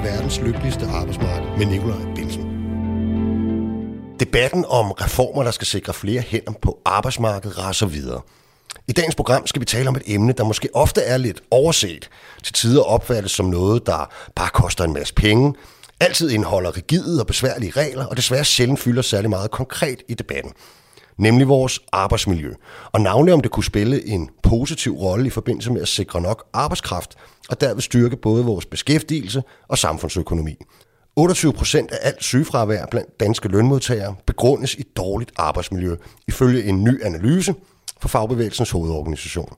til verdens lykkeligste arbejdsmarked med Nikolaj Bilsen. Debatten om reformer, der skal sikre flere hænder på arbejdsmarkedet, raser videre. I dagens program skal vi tale om et emne, der måske ofte er lidt overset, til tider opfattes som noget, der bare koster en masse penge, altid indeholder rigide og besværlige regler, og desværre sjældent fylder særlig meget konkret i debatten nemlig vores arbejdsmiljø. Og navnlig om det kunne spille en positiv rolle i forbindelse med at sikre nok arbejdskraft, og derved styrke både vores beskæftigelse og samfundsøkonomi. 28 procent af alt sygefravær blandt danske lønmodtagere begrundes i dårligt arbejdsmiljø, ifølge en ny analyse fra Fagbevægelsens hovedorganisation.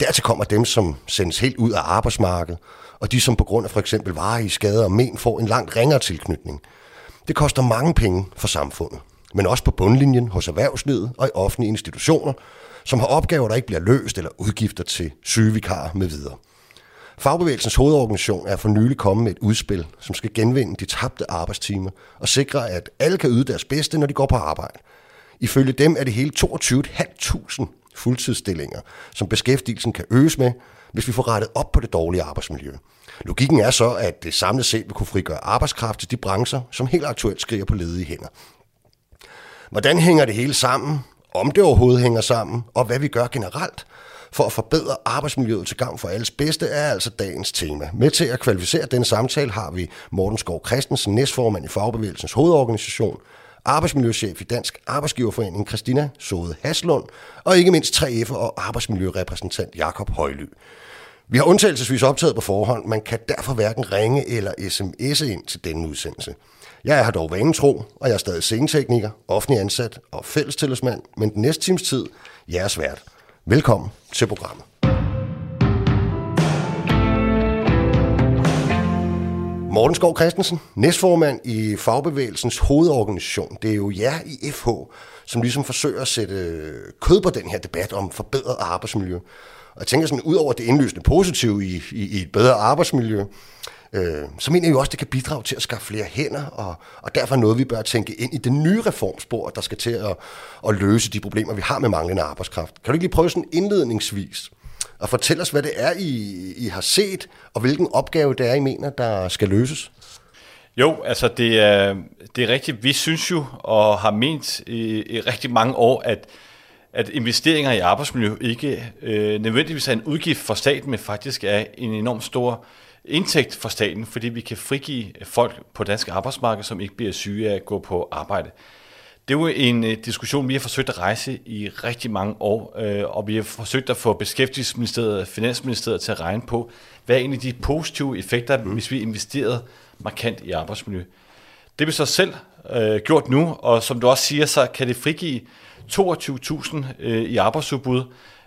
Dertil kommer dem, som sendes helt ud af arbejdsmarkedet, og de, som på grund af for eksempel varige skader og men får en langt ringere tilknytning. Det koster mange penge for samfundet men også på bundlinjen hos erhvervslivet og i offentlige institutioner, som har opgaver, der ikke bliver løst eller udgifter til sygevikarer med videre. Fagbevægelsens hovedorganisation er for nylig kommet med et udspil, som skal genvinde de tabte arbejdstimer og sikre, at alle kan yde deres bedste, når de går på arbejde. Ifølge dem er det hele 22.500 fuldtidsstillinger, som beskæftigelsen kan øges med, hvis vi får rettet op på det dårlige arbejdsmiljø. Logikken er så, at det samlet set vil kunne frigøre arbejdskraft til de brancher, som helt aktuelt skriger på ledige hænder. Hvordan hænger det hele sammen? Om det overhovedet hænger sammen, og hvad vi gør generelt for at forbedre arbejdsmiljøet til gavn for alles bedste, er altså dagens tema. Med til at kvalificere den samtale har vi Morten Skov Christensen, næstformand i Fagbevægelsens hovedorganisation, arbejdsmiljøchef i Dansk Arbejdsgiverforening Christina Sode Haslund, og ikke mindst 3F'er og arbejdsmiljørepræsentant Jakob Højly. Vi har undtagelsesvis optaget på forhånd, man kan derfor hverken ringe eller sms'e ind til denne udsendelse. Jeg er dog dog vanetro, og jeg er stadig scenetekniker, offentlig ansat og fællestillidsmand, men den næste times tid, jeg er svært. Velkommen til programmet. Morten Skov Christensen, næstformand i Fagbevægelsens hovedorganisation. Det er jo jer i FH, som ligesom forsøger at sætte øh, kød på den her debat om forbedret arbejdsmiljø. Og jeg tænker sådan, ud over det indlysende positive i, i, i et bedre arbejdsmiljø, øh, så mener jeg jo også, at det kan bidrage til at skaffe flere hænder, og, og derfor er noget, vi bør tænke ind i det nye reformspor, der skal til at, at løse de problemer, vi har med manglende arbejdskraft. Kan du ikke lige prøve sådan indledningsvis at fortælle os, hvad det er, I, I har set, og hvilken opgave det er, I mener, der skal løses? Jo, altså det er, det er rigtigt. Vi synes jo, og har ment i, i rigtig mange år, at at investeringer i arbejdsmiljø ikke øh, nødvendigvis er en udgift for staten, men faktisk er en enorm stor indtægt for staten, fordi vi kan frigive folk på dansk arbejdsmarked, som ikke bliver syge af at gå på arbejde. Det er jo en øh, diskussion, vi har forsøgt at rejse i rigtig mange år, øh, og vi har forsøgt at få Beskæftigelsesministeriet og Finansministeriet til at regne på, hvad er egentlig de positive effekter, mm. hvis vi investerede markant i arbejdsmiljø. Det vi så selv øh, gjort nu, og som du også siger, så kan det frigive 22.000 øh, i arbejdsudbud,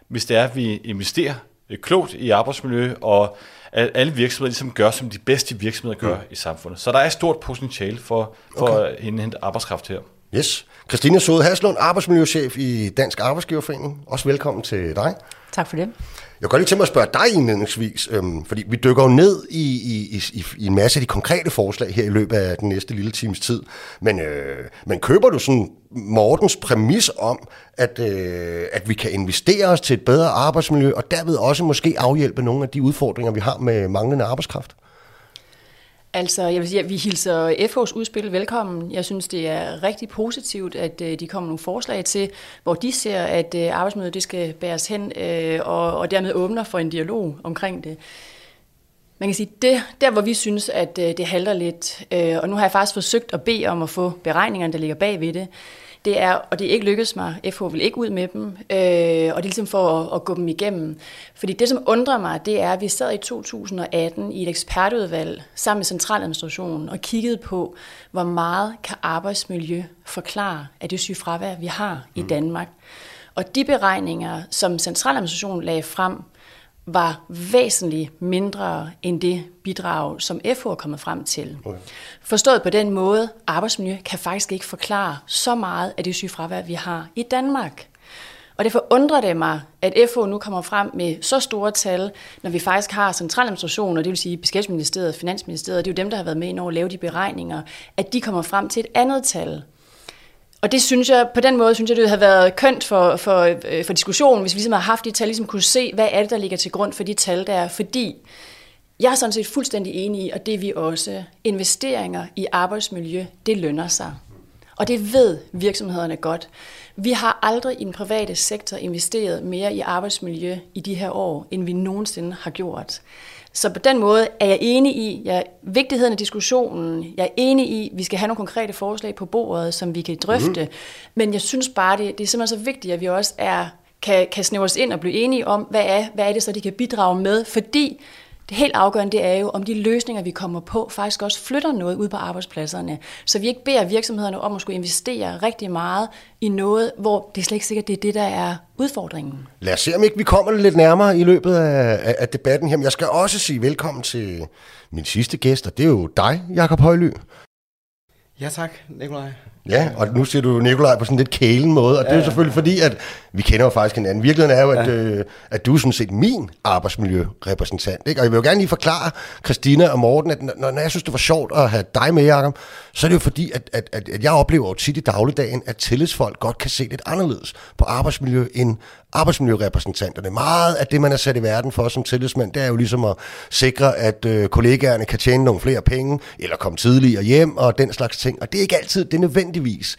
hvis det er, at vi investerer øh, klogt i arbejdsmiljø, og at alle virksomheder ligesom gør, som de bedste virksomheder gør mm. i samfundet. Så der er et stort potentiale for, for okay. at indhente arbejdskraft her. Yes. Christine Sode Haslund, arbejdsmiljøchef i Dansk Arbejdsgiverforening. Også velkommen til dig. Tak for det. Jeg kan godt lige tænke mig at spørge dig indledningsvis, øhm, fordi vi dykker jo ned i, i, i, i en masse af de konkrete forslag her i løbet af den næste lille times tid. Men, øh, men køber du sådan Mortens præmis om, at, øh, at vi kan investere os til et bedre arbejdsmiljø, og derved også måske afhjælpe nogle af de udfordringer, vi har med manglende arbejdskraft? Altså, jeg vil sige, at vi hilser FH's udspil velkommen. Jeg synes, det er rigtig positivt, at øh, de kommer nogle forslag til, hvor de ser, at øh, arbejdsmødet det skal bæres hen, øh, og, og dermed åbner for en dialog omkring det. Man kan sige, det, der hvor vi synes, at det halter lidt, og nu har jeg faktisk forsøgt at bede om at få beregningerne, der ligger bag ved det, det er, og det er ikke lykkedes mig, FH vil ikke ud med dem, øh, og det er ligesom for at, at gå dem igennem. Fordi det, som undrer mig, det er, at vi sad i 2018 i et ekspertudvalg sammen med Centraladministrationen og kiggede på, hvor meget kan arbejdsmiljø forklare af det sygefravær, vi har i mm. Danmark. Og de beregninger, som Centraladministrationen lagde frem, var væsentligt mindre end det bidrag, som FH er kommet frem til. Okay. Forstået på den måde, arbejdsmiljø kan faktisk ikke forklare så meget af det sygefravær, vi har i Danmark. Og derfor undrer det mig, at FH nu kommer frem med så store tal, når vi faktisk har centraladministrationen, og det vil sige Beskæftigelsesministeriet og Finansministeriet, det er jo dem, der har været med over at lave de beregninger, at de kommer frem til et andet tal. Og det synes jeg, på den måde synes jeg, det havde været kønt for, for, øh, for diskussionen, hvis vi ligesom havde haft de tal, ligesom kunne se, hvad er det, der ligger til grund for de tal der, fordi Jeg er sådan set fuldstændig enig i, og det er vi også. Investeringer i arbejdsmiljø, det lønner sig. Og det ved virksomhederne godt. Vi har aldrig i den private sektor investeret mere i arbejdsmiljø i de her år, end vi nogensinde har gjort. Så på den måde er jeg enig i jeg, vigtigheden af diskussionen. Jeg er enig i, at vi skal have nogle konkrete forslag på bordet, som vi kan drøfte. Mm. Men jeg synes bare, det, det er simpelthen så vigtigt, at vi også er, kan, kan snævres ind og blive enige om, hvad er, hvad er det så, de kan bidrage med. Fordi det helt afgørende det er jo, om de løsninger, vi kommer på, faktisk også flytter noget ud på arbejdspladserne. Så vi ikke beder virksomhederne om at skulle investere rigtig meget i noget, hvor det er slet ikke sikkert, det er det, der er udfordringen. Lad os se, om ikke vi kommer lidt nærmere i løbet af, af, af debatten her. Men jeg skal også sige velkommen til min sidste gæst, og det er jo dig, Jakob Højly. Ja tak, Nikolaj. Ja, og nu siger du Nikolaj på sådan lidt kælen måde, og det er selvfølgelig fordi, at vi kender jo faktisk hinanden. Virkeligheden er jo, at, ja. øh, at du er sådan set min arbejdsmiljørepræsentant. Ikke? Og jeg vil jo gerne lige forklare Christina og Morten, at når, når jeg synes, det var sjovt at have dig med, Jacob, så er det jo fordi, at, at, at, at jeg oplever jo tit i dagligdagen, at tillidsfolk godt kan se lidt anderledes på arbejdsmiljø end arbejdsmiljørepræsentanterne. Meget af det, man er sat i verden for som tillidsmand, det er jo ligesom at sikre, at øh, kollegaerne kan tjene nogle flere penge, eller komme tidligere hjem og den slags ting. Og det er ikke altid, det er nødvendigvis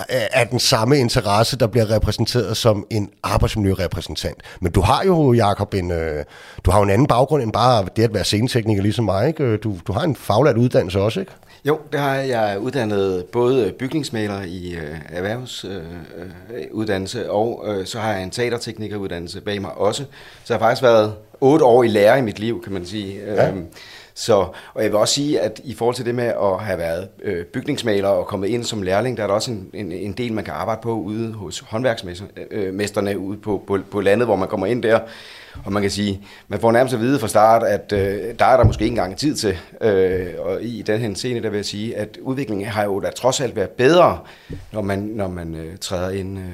øh, er den samme interesse, der bliver repræsenteret som en arbejdsmiljørepræsentant. Men du har jo, Jacob, en, øh, du har jo en anden baggrund end bare det at være scenetekniker ligesom mig. Ikke? Øh, du, du har en faglært uddannelse også, ikke? Jo, det har jeg. Jeg er uddannet både bygningsmaler i øh, erhvervsuddannelse, øh, og øh, så har jeg en teaterteknikeruddannelse bag mig også. Så jeg har faktisk været otte år i lære i mit liv, kan man sige. Ja. Øhm, så, og jeg vil også sige, at i forhold til det med at have været øh, bygningsmaler og kommet ind som lærling, der er der også en, en, en del, man kan arbejde på ude hos håndværksmesterne øh, ude på, på, på landet, hvor man kommer ind der. Og man kan sige, man får nærmest at vide fra start, at øh, der er der måske ikke engang tid til. Øh, og i den her scene, der vil jeg sige, at udviklingen har jo da trods alt været bedre, når man, når man øh, træder ind øh,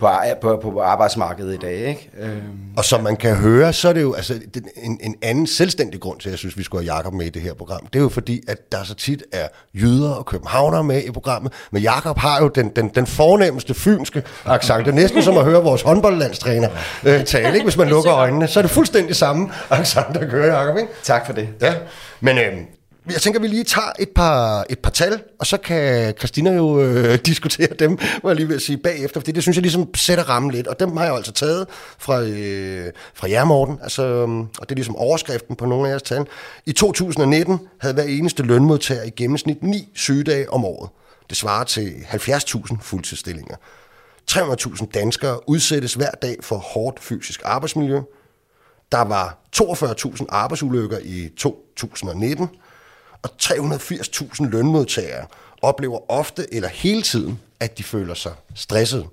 på, på, på arbejdsmarkedet i dag. Ikke? Øhm. Og som man kan høre, så er det jo altså, en, en anden selvstændig grund til, at jeg synes, vi skulle have Jakob med i det her program. Det er jo fordi, at der så tit er jyder og københavnere med i programmet. Men Jakob har jo den, den, den fornemmeste fynske accent. Det er næsten som at høre vores håndboldlandstræner øh, tale. Ikke? Hvis man lukker øjnene, så er det fuldstændig samme accent, der kører, Jakob. Ikke? Tak for det. Ja. Men øh, jeg tænker, vi lige tager et par, et par tal, og så kan Christina jo øh, diskutere dem, må jeg lige vil sige, bagefter, fordi det synes jeg ligesom sætter rammen lidt, og dem har jeg altså taget fra, øh, fra jer, Morten, altså, øhm, og det er ligesom overskriften på nogle af jeres tal. I 2019 havde hver eneste lønmodtager i gennemsnit 9 sygedage om året. Det svarer til 70.000 fuldtidsstillinger. 300.000 danskere udsættes hver dag for hårdt fysisk arbejdsmiljø. Der var 42.000 arbejdsulykker i 2019, og 380.000 lønmodtagere oplever ofte eller hele tiden, at de føler sig stresset.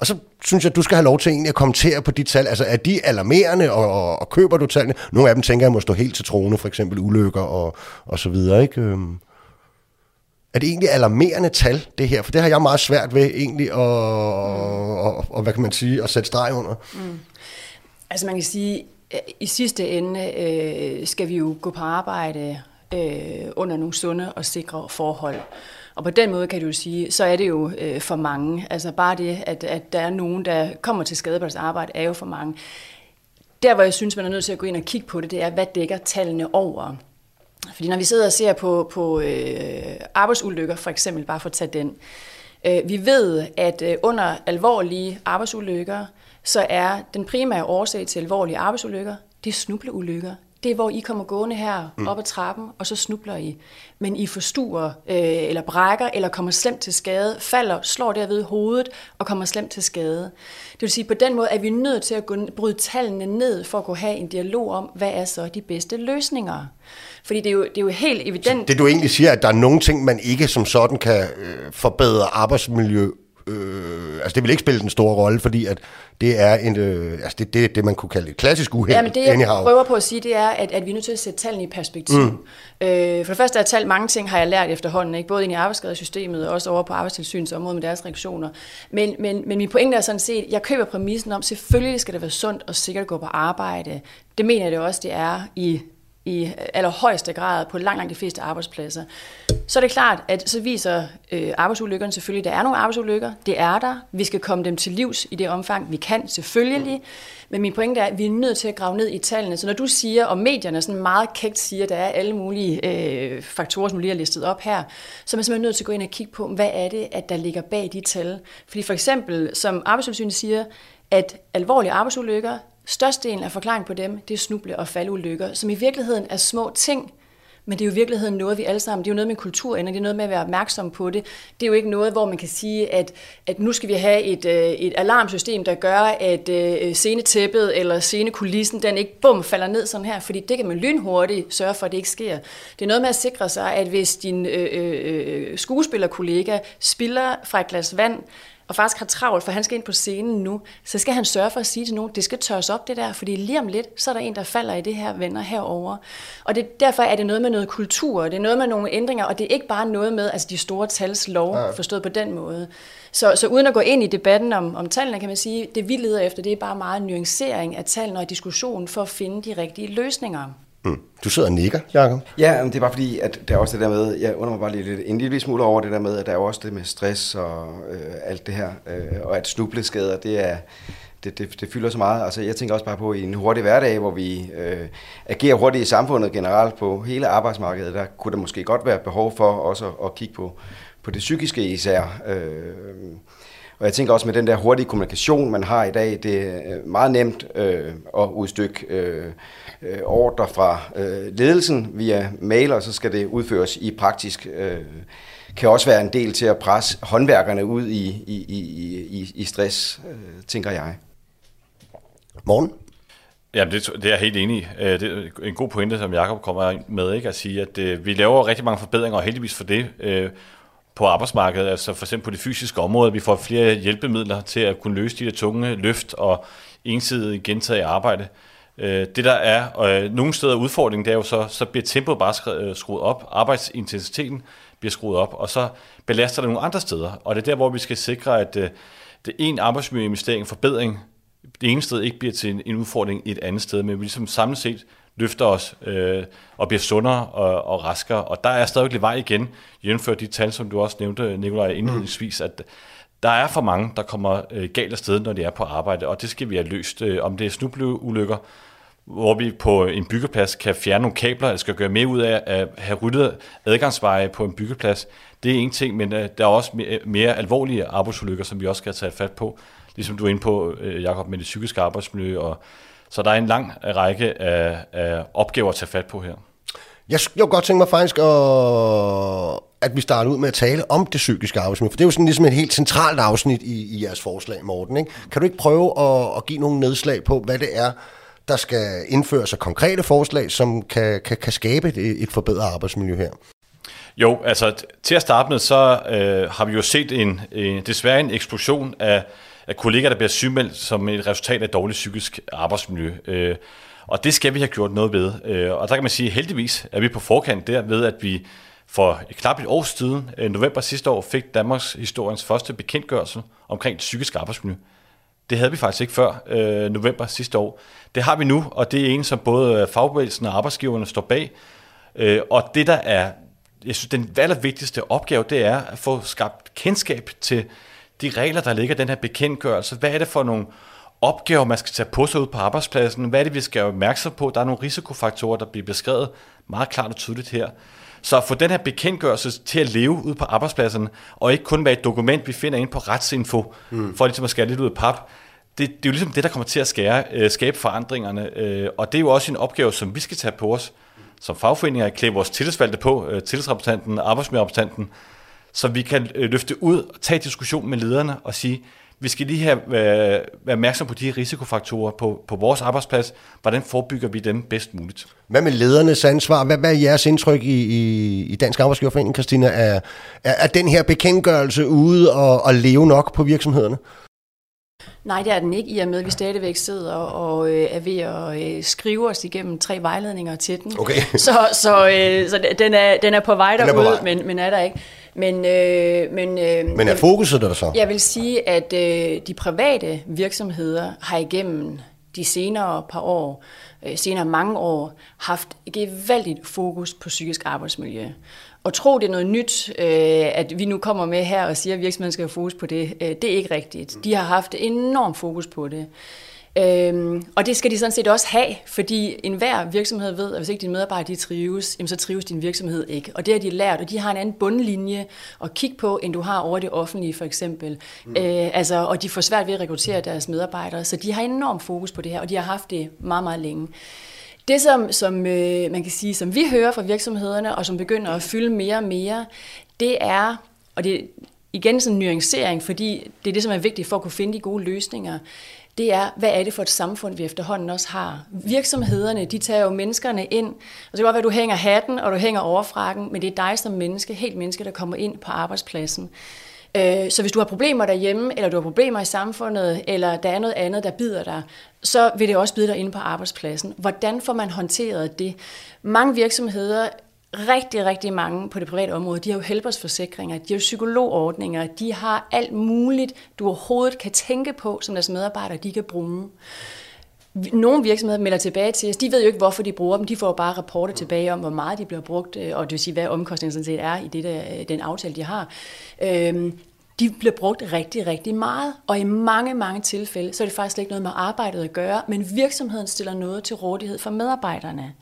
Og så synes jeg, at du skal have lov til egentlig at kommentere på de tal. Altså, er de alarmerende, og, og, og køber du tallene? Nogle af dem tænker jeg må stå helt til trone, for eksempel ulykker og, og så videre, ikke? Øhm. Er det egentlig alarmerende tal, det her? For det har jeg meget svært ved egentlig at, og, og, og hvad kan man sige, at sætte streg under. Mm. Altså man kan sige, i sidste ende øh, skal vi jo gå på arbejde øh, under nogle sunde og sikre forhold. Og på den måde kan du jo sige, så er det jo øh, for mange. Altså bare det, at, at der er nogen, der kommer til skade på deres arbejde, er jo for mange. Der, hvor jeg synes, man er nødt til at gå ind og kigge på det, det er, hvad dækker tallene over? Fordi når vi sidder og ser på, på øh, arbejdsulykker, for eksempel, bare for at tage den, øh, vi ved, at øh, under alvorlige arbejdsulykker, så er den primære årsag til alvorlige arbejdsulykker, det er snubleulykker det er, hvor I kommer gående her mm. op ad trappen, og så snubler I. Men I forstuer, øh, eller brækker, eller kommer slemt til skade, falder, slår derved hovedet, og kommer slemt til skade. Det vil sige, på den måde er vi nødt til at gå, bryde tallene ned, for at kunne have en dialog om, hvad er så de bedste løsninger. Fordi det er jo, det er jo helt evident... Så det du egentlig siger, at der er nogle ting, man ikke som sådan kan øh, forbedre arbejdsmiljø Øh, altså det vil ikke spille den store rolle, fordi at det er en, øh, altså det, det, det, man kunne kalde et klassisk uheld. Ja, men det jeg anyhow. prøver på at sige, det er, at, at vi er nødt til at sætte tallene i perspektiv. Mm. Øh, for det første er tal, mange ting har jeg lært efterhånden, ikke? både ind i arbejdsskadesystemet og også over på arbejdstilsynets område med deres reaktioner. Men, men, men min pointe er sådan set, jeg køber præmissen om, selvfølgelig skal det være sundt og sikkert at gå på arbejde. Det mener jeg det også, det er i i allerhøjeste grad på langt, langt de fleste arbejdspladser. Så er det klart, at så viser øh, arbejdsulykkerne selvfølgelig, at der er nogle arbejdsulykker. Det er der. Vi skal komme dem til livs i det omfang, vi kan, selvfølgelig. Men min pointe er, at vi er nødt til at grave ned i tallene. Så når du siger, og medierne sådan meget kægt siger, at der er alle mulige øh, faktorer, som lige er listet op her, så er man simpelthen nødt til at gå ind og kigge på, hvad er det, at der ligger bag de tal. Fordi for eksempel, som arbejdstilsynet siger, at alvorlige arbejdsulykker, størstedelen af forklaringen på dem, det er snuble- og faldulykker, som i virkeligheden er små ting, men det er jo i virkeligheden noget, vi alle sammen, det er jo noget med kulturændring, det er noget med at være opmærksom på det. Det er jo ikke noget, hvor man kan sige, at, at nu skal vi have et, øh, et alarmsystem, der gør, at øh, scenetæppet eller scenekulissen, den ikke bum falder ned sådan her, fordi det kan man lynhurtigt sørge for, at det ikke sker. Det er noget med at sikre sig, at hvis din øh, øh, øh skuespillerkollega spiller fra et glas vand, og faktisk har travlt, for han skal ind på scenen nu, så skal han sørge for at sige til nogen, det skal tørres op det der, fordi lige om lidt, så er der en, der falder i det her venner herover. Og det, derfor er det noget med noget kultur, det er noget med nogle ændringer, og det er ikke bare noget med altså de store tals lov, ja. forstået på den måde. Så, så uden at gå ind i debatten om, om tallene, kan man sige, det vi leder efter, det er bare meget nuancering af tallene og diskussion for at finde de rigtige løsninger. Mm. Du sidder og nikker, Jacob. Ja, men det er bare fordi, at der er også det der med, jeg undrer mig bare lige lidt, en lille smule over det der med, at der er også det med stress og øh, alt det her, øh, og at snubleskader, det er, det, det, det fylder så meget. Altså, jeg tænker også bare på i en hurtig hverdag, hvor vi øh, agerer hurtigt i samfundet generelt på hele arbejdsmarkedet, der kunne der måske godt være behov for også at, at kigge på, på det psykiske især. Øh, og jeg tænker også med den der hurtige kommunikation, man har i dag, det er øh, meget nemt øh, at udstykke øh, øh, ordre fra øh, ledelsen via mail, og så skal det udføres i praktisk. Øh, kan også være en del til at presse håndværkerne ud i, i, i, i, i stress, øh, tænker jeg. Morgen? Ja, det, det er jeg helt enig i. Øh, det er en god pointe, som Jakob kommer med, ikke? at sige, at øh, vi laver rigtig mange forbedringer, og heldigvis for det, øh, på arbejdsmarkedet, altså for eksempel på det fysiske område, vi får flere hjælpemidler til at kunne løse de der tunge løft og ensidigt gentaget arbejde. Øh, det der er, og øh, nogle steder udfordringen, det er jo så, så bliver tempoet bare øh, skruet op, arbejdsintensiteten bliver skruet op, og så belaster det nogle andre steder. Og det er der, hvor vi skal sikre, at det en arbejdsmiljøinvestering, forbedring, det ene sted ikke bliver til en, en udfordring i et andet sted, men vi ligesom samlet set løfter os øh, og bliver sundere og, og raskere. Og der er stadig lidt vej igen, jævnført de tal, som du også nævnte, Nikolaj, indledningsvis, at der er for mange, der kommer øh, galt af sted, når de er på arbejde, og det skal vi have løst. Øh, om det er snubleulykker, hvor vi på en byggeplads kan fjerne nogle kabler, eller skal gøre mere ud af at have ryddet adgangsveje på en byggeplads, det er en ting, men øh, der er også mere, mere alvorlige arbejdsulykker, som vi også skal tage fat på, ligesom du er inde på, øh, Jacob, med det psykiske arbejdsmiljø og så der er en lang række af, af opgaver at tage fat på her. Jeg, jeg godt tænke mig faktisk, at, at vi starter ud med at tale om det psykiske arbejdsmiljø, for det er jo sådan ligesom et helt centralt afsnit i, i jeres forslag, Morten. Ikke? Kan du ikke prøve at, at give nogle nedslag på, hvad det er, der skal indføres af konkrete forslag, som kan, kan, kan skabe et, et forbedret arbejdsmiljø her? Jo, altså til at starte med, så øh, har vi jo set en, en desværre en eksplosion af af kollegaer, der bliver sygemeldt som et resultat af dårligt psykisk arbejdsmiljø. Øh, og det skal vi have gjort noget ved. Øh, og der kan man sige, at heldigvis er vi på forkant der ved, at vi for et knap et år siden, øh, november sidste år, fik Danmarks historiens første bekendtgørelse omkring psykisk arbejdsmiljø. Det havde vi faktisk ikke før øh, november sidste år. Det har vi nu, og det er en, som både fagbevægelsen og arbejdsgiverne står bag. Øh, og det, der er, jeg synes, den allervigtigste opgave, det er at få skabt kendskab til de regler, der ligger i den her bekendtgørelse. Hvad er det for nogle opgaver, man skal tage på sig ud på arbejdspladsen? Hvad er det, vi skal være opmærksom på? Der er nogle risikofaktorer, der bliver beskrevet meget klart og tydeligt her. Så at få den her bekendtgørelse til at leve ud på arbejdspladsen, og ikke kun være et dokument, vi finder ind på retsinfo, mm. for ligesom at skære lidt ud af pap, det, det er jo ligesom det, der kommer til at skære, øh, skabe forandringerne. Øh, og det er jo også en opgave, som vi skal tage på os som fagforeninger, at klæde vores tillidsvalgte på, øh, tillidsrepræsentanten, arbejdsmiljørepræsentanten, så vi kan øh, løfte ud og tage diskussion med lederne og sige, vi skal lige have, være, være opmærksom på de risikofaktorer på, på vores arbejdsplads. Hvordan forebygger vi dem bedst muligt? Hvad med ledernes ansvar? Hvad, hvad er jeres indtryk i, i, i Dansk Arbejdsgiverforening, Christina? Er, er, er den her bekendtgørelse ude og, og leve nok på virksomhederne? Nej, det er den ikke, i og med, at vi stadigvæk sidder og øh, er ved at øh, skrive os igennem tre vejledninger til den. Okay. Så, så, øh, så den, er, den er på vej derude, men, men er der ikke. Men, øh, men, øh, men er fokuset der så? Jeg vil sige, at øh, de private virksomheder har igennem de senere par år, øh, senere mange år, haft gevaldigt fokus på psykisk arbejdsmiljø. Og tro, det er noget nyt, øh, at vi nu kommer med her og siger, at virksomheden skal have fokus på det, øh, det er ikke rigtigt. De har haft enormt fokus på det. Øhm, og det skal de sådan set også have, fordi enhver virksomhed ved, at hvis ikke dine medarbejdere de trives, jamen så trives din virksomhed ikke. Og det har de lært, og de har en anden bundlinje at kigge på, end du har over det offentlige for eksempel. Mm. Øh, altså, og de får svært ved at rekruttere deres medarbejdere, så de har enormt fokus på det her, og de har haft det meget, meget længe. Det, som, som øh, man kan sige, som vi hører fra virksomhederne, og som begynder at fylde mere og mere, det er, og det er igen sådan en nuancering, fordi det er det, som er vigtigt for at kunne finde de gode løsninger, det er, hvad er det for et samfund, vi efterhånden også har. Virksomhederne, de tager jo menneskerne ind, og det kan godt være, at du hænger hatten, og du hænger overfrakken, men det er dig som menneske, helt menneske, der kommer ind på arbejdspladsen. Øh, så hvis du har problemer derhjemme, eller du har problemer i samfundet, eller der er noget andet, der bider dig, så vil det også bide dig inde på arbejdspladsen. Hvordan får man håndteret det? Mange virksomheder rigtig, rigtig mange på det private område, de har jo helbredsforsikringer, de har jo psykologordninger, de har alt muligt, du overhovedet kan tænke på, som deres medarbejdere, de kan bruge. Nogle virksomheder melder tilbage til os, de ved jo ikke, hvorfor de bruger dem, de får bare rapporter tilbage om, hvor meget de bliver brugt, øh, og det vil sige, hvad omkostningen sådan set er i det der, øh, den aftale, de har. Øhm, de bliver brugt rigtig, rigtig meget, og i mange, mange tilfælde, så er det faktisk ikke noget med arbejdet at gøre, men virksomheden stiller noget til rådighed for medarbejderne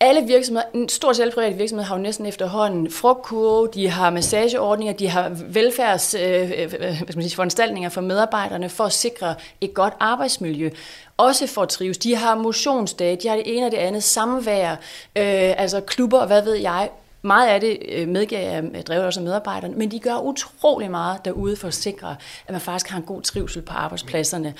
alle virksomheder, en stor set private virksomheder har jo næsten efterhånden frugtkurve, de har massageordninger, de har velfærds øh, øh, hvad skal man sige, foranstaltninger for medarbejderne for at sikre et godt arbejdsmiljø. Også for at trives. De har motionsdage, de har det ene og det andet, samvær, øh, altså klubber og hvad ved jeg. Meget af det øh, medgiver jeg drevet også af medarbejderne, men de gør utrolig meget derude for at sikre, at man faktisk har en god trivsel på arbejdspladserne.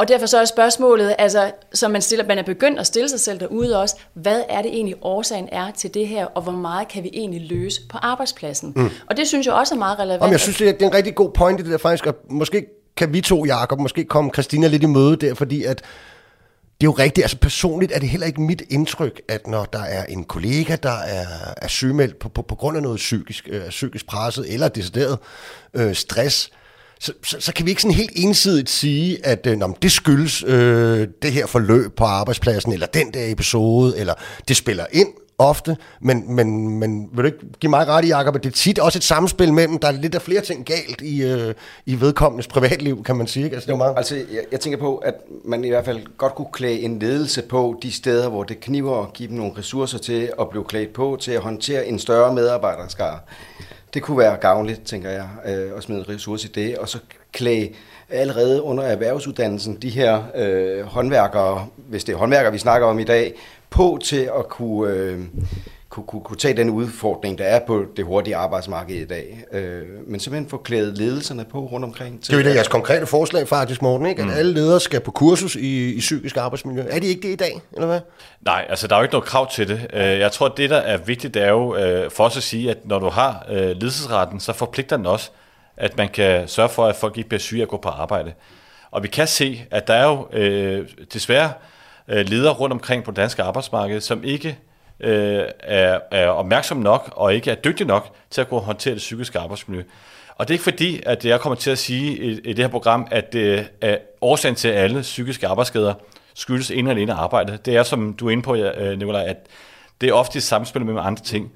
Og derfor så er spørgsmålet, altså, som man, stiller, man er begyndt at stille sig selv derude også, hvad er det egentlig årsagen er til det her, og hvor meget kan vi egentlig løse på arbejdspladsen? Mm. Og det synes jeg også er meget relevant. Jamen, jeg synes, det er en rigtig god point i det der faktisk, og måske kan vi to, Jacob, måske komme Christina lidt i møde der, fordi at det er jo rigtigt, altså personligt er det heller ikke mit indtryk, at når der er en kollega, der er, er sygemeldt på, på, på grund af noget psykisk, øh, psykisk presset eller decideret øh, stress, så, så, så kan vi ikke sådan helt ensidigt sige, at øh, nå, det skyldes øh, det her forløb på arbejdspladsen, eller den der episode, eller det spiller ind ofte, men, men, men vil du ikke give mig ret i, Jacob, at det er tit også et samspil mellem, der er lidt af flere ting galt i, øh, i vedkommendes privatliv, kan man sige. Ikke? Altså, det er meget... altså jeg, jeg tænker på, at man i hvert fald godt kunne klæde en ledelse på de steder, hvor det kniver at give dem nogle ressourcer til at blive klædt på, til at håndtere en større medarbejderskar. Det kunne være gavnligt, tænker jeg, øh, at smide en ressource i det, og så klæde allerede under erhvervsuddannelsen de her øh, håndværkere, hvis det er håndværkere, vi snakker om i dag, på til at kunne, øh, kunne, kunne, kunne tage den udfordring, der er på det hurtige arbejdsmarked i dag. Øh, men simpelthen få klædet ledelserne på rundt omkring. Til, det er jo jeres konkrete forslag faktisk, Morten, ikke? at mm. alle ledere skal på kursus i, i psykisk arbejdsmiljø. Er de ikke det i dag, eller hvad? Nej, altså der er jo ikke noget krav til det. Øh, jeg tror, at det, der er vigtigt, det er jo øh, for os at sige, at når du har øh, ledelsesretten, så forpligter den også, at man kan sørge for, at folk ikke bliver syge at gå på arbejde. Og vi kan se, at der er jo øh, desværre ledere rundt omkring på det danske arbejdsmarked, som ikke øh, er, er opmærksom nok og ikke er dygtig nok til at kunne håndtere det psykiske arbejdsmiljø. Og det er ikke fordi, at jeg kommer til at sige i, i det her program, at det er årsagen til alle psykiske arbejdsskader skyldes en eller anden arbejde. Det er, som du er inde på, øh, Nicolaj, at det er ofte et samspil med andre ting.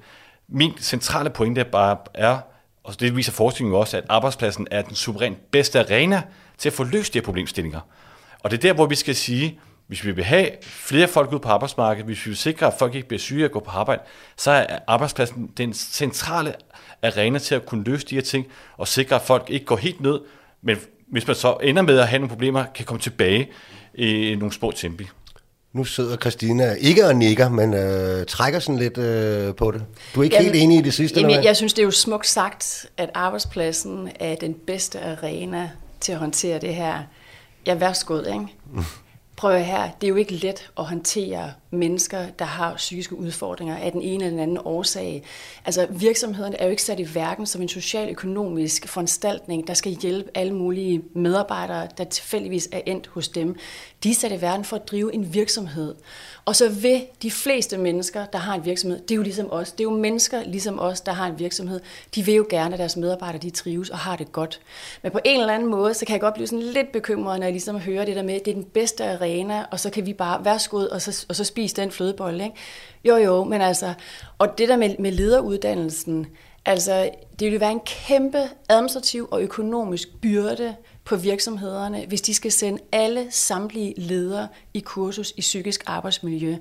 Min centrale pointe er bare, er, og det viser forskningen også, at arbejdspladsen er den suverænt bedste arena til at få løst de her problemstillinger. Og det er der, hvor vi skal sige, hvis vi vil have flere folk ud på arbejdsmarkedet, hvis vi vil sikre, at folk ikke bliver syge af at gå på arbejde, så er arbejdspladsen den centrale arena til at kunne løse de her ting, og sikre, at folk ikke går helt ned, men hvis man så ender med at have nogle problemer, kan komme tilbage i nogle små tempi. Nu sidder Christina ikke og nikker, men øh, trækker sådan lidt øh, på det. Du er ikke jamen, helt enig i det sidste? Jamen, jeg synes, det er jo smukt sagt, at arbejdspladsen er den bedste arena til at håndtere det her. Ja, værsgod, ikke? Prøv her, det er jo ikke let at håndtere mennesker, der har psykiske udfordringer af den ene eller den anden årsag. Altså virksomheden er jo ikke sat i verden som en socialøkonomisk foranstaltning, der skal hjælpe alle mulige medarbejdere, der tilfældigvis er endt hos dem. De er sat i verden for at drive en virksomhed. Og så vil de fleste mennesker, der har en virksomhed, det er jo ligesom os, det er jo mennesker ligesom os, der har en virksomhed, de vil jo gerne, at deres medarbejdere de trives og har det godt. Men på en eller anden måde, så kan jeg godt blive sådan lidt bekymret, når jeg ligesom hører det der med, at det er den bedste arena, og så kan vi bare, værsgo, og så, og så spise den flødebolle, ikke? Jo, jo, men altså, og det der med, med lederuddannelsen, altså, det vil være en kæmpe administrativ og økonomisk byrde på virksomhederne, hvis de skal sende alle samtlige ledere i kursus i psykisk arbejdsmiljø.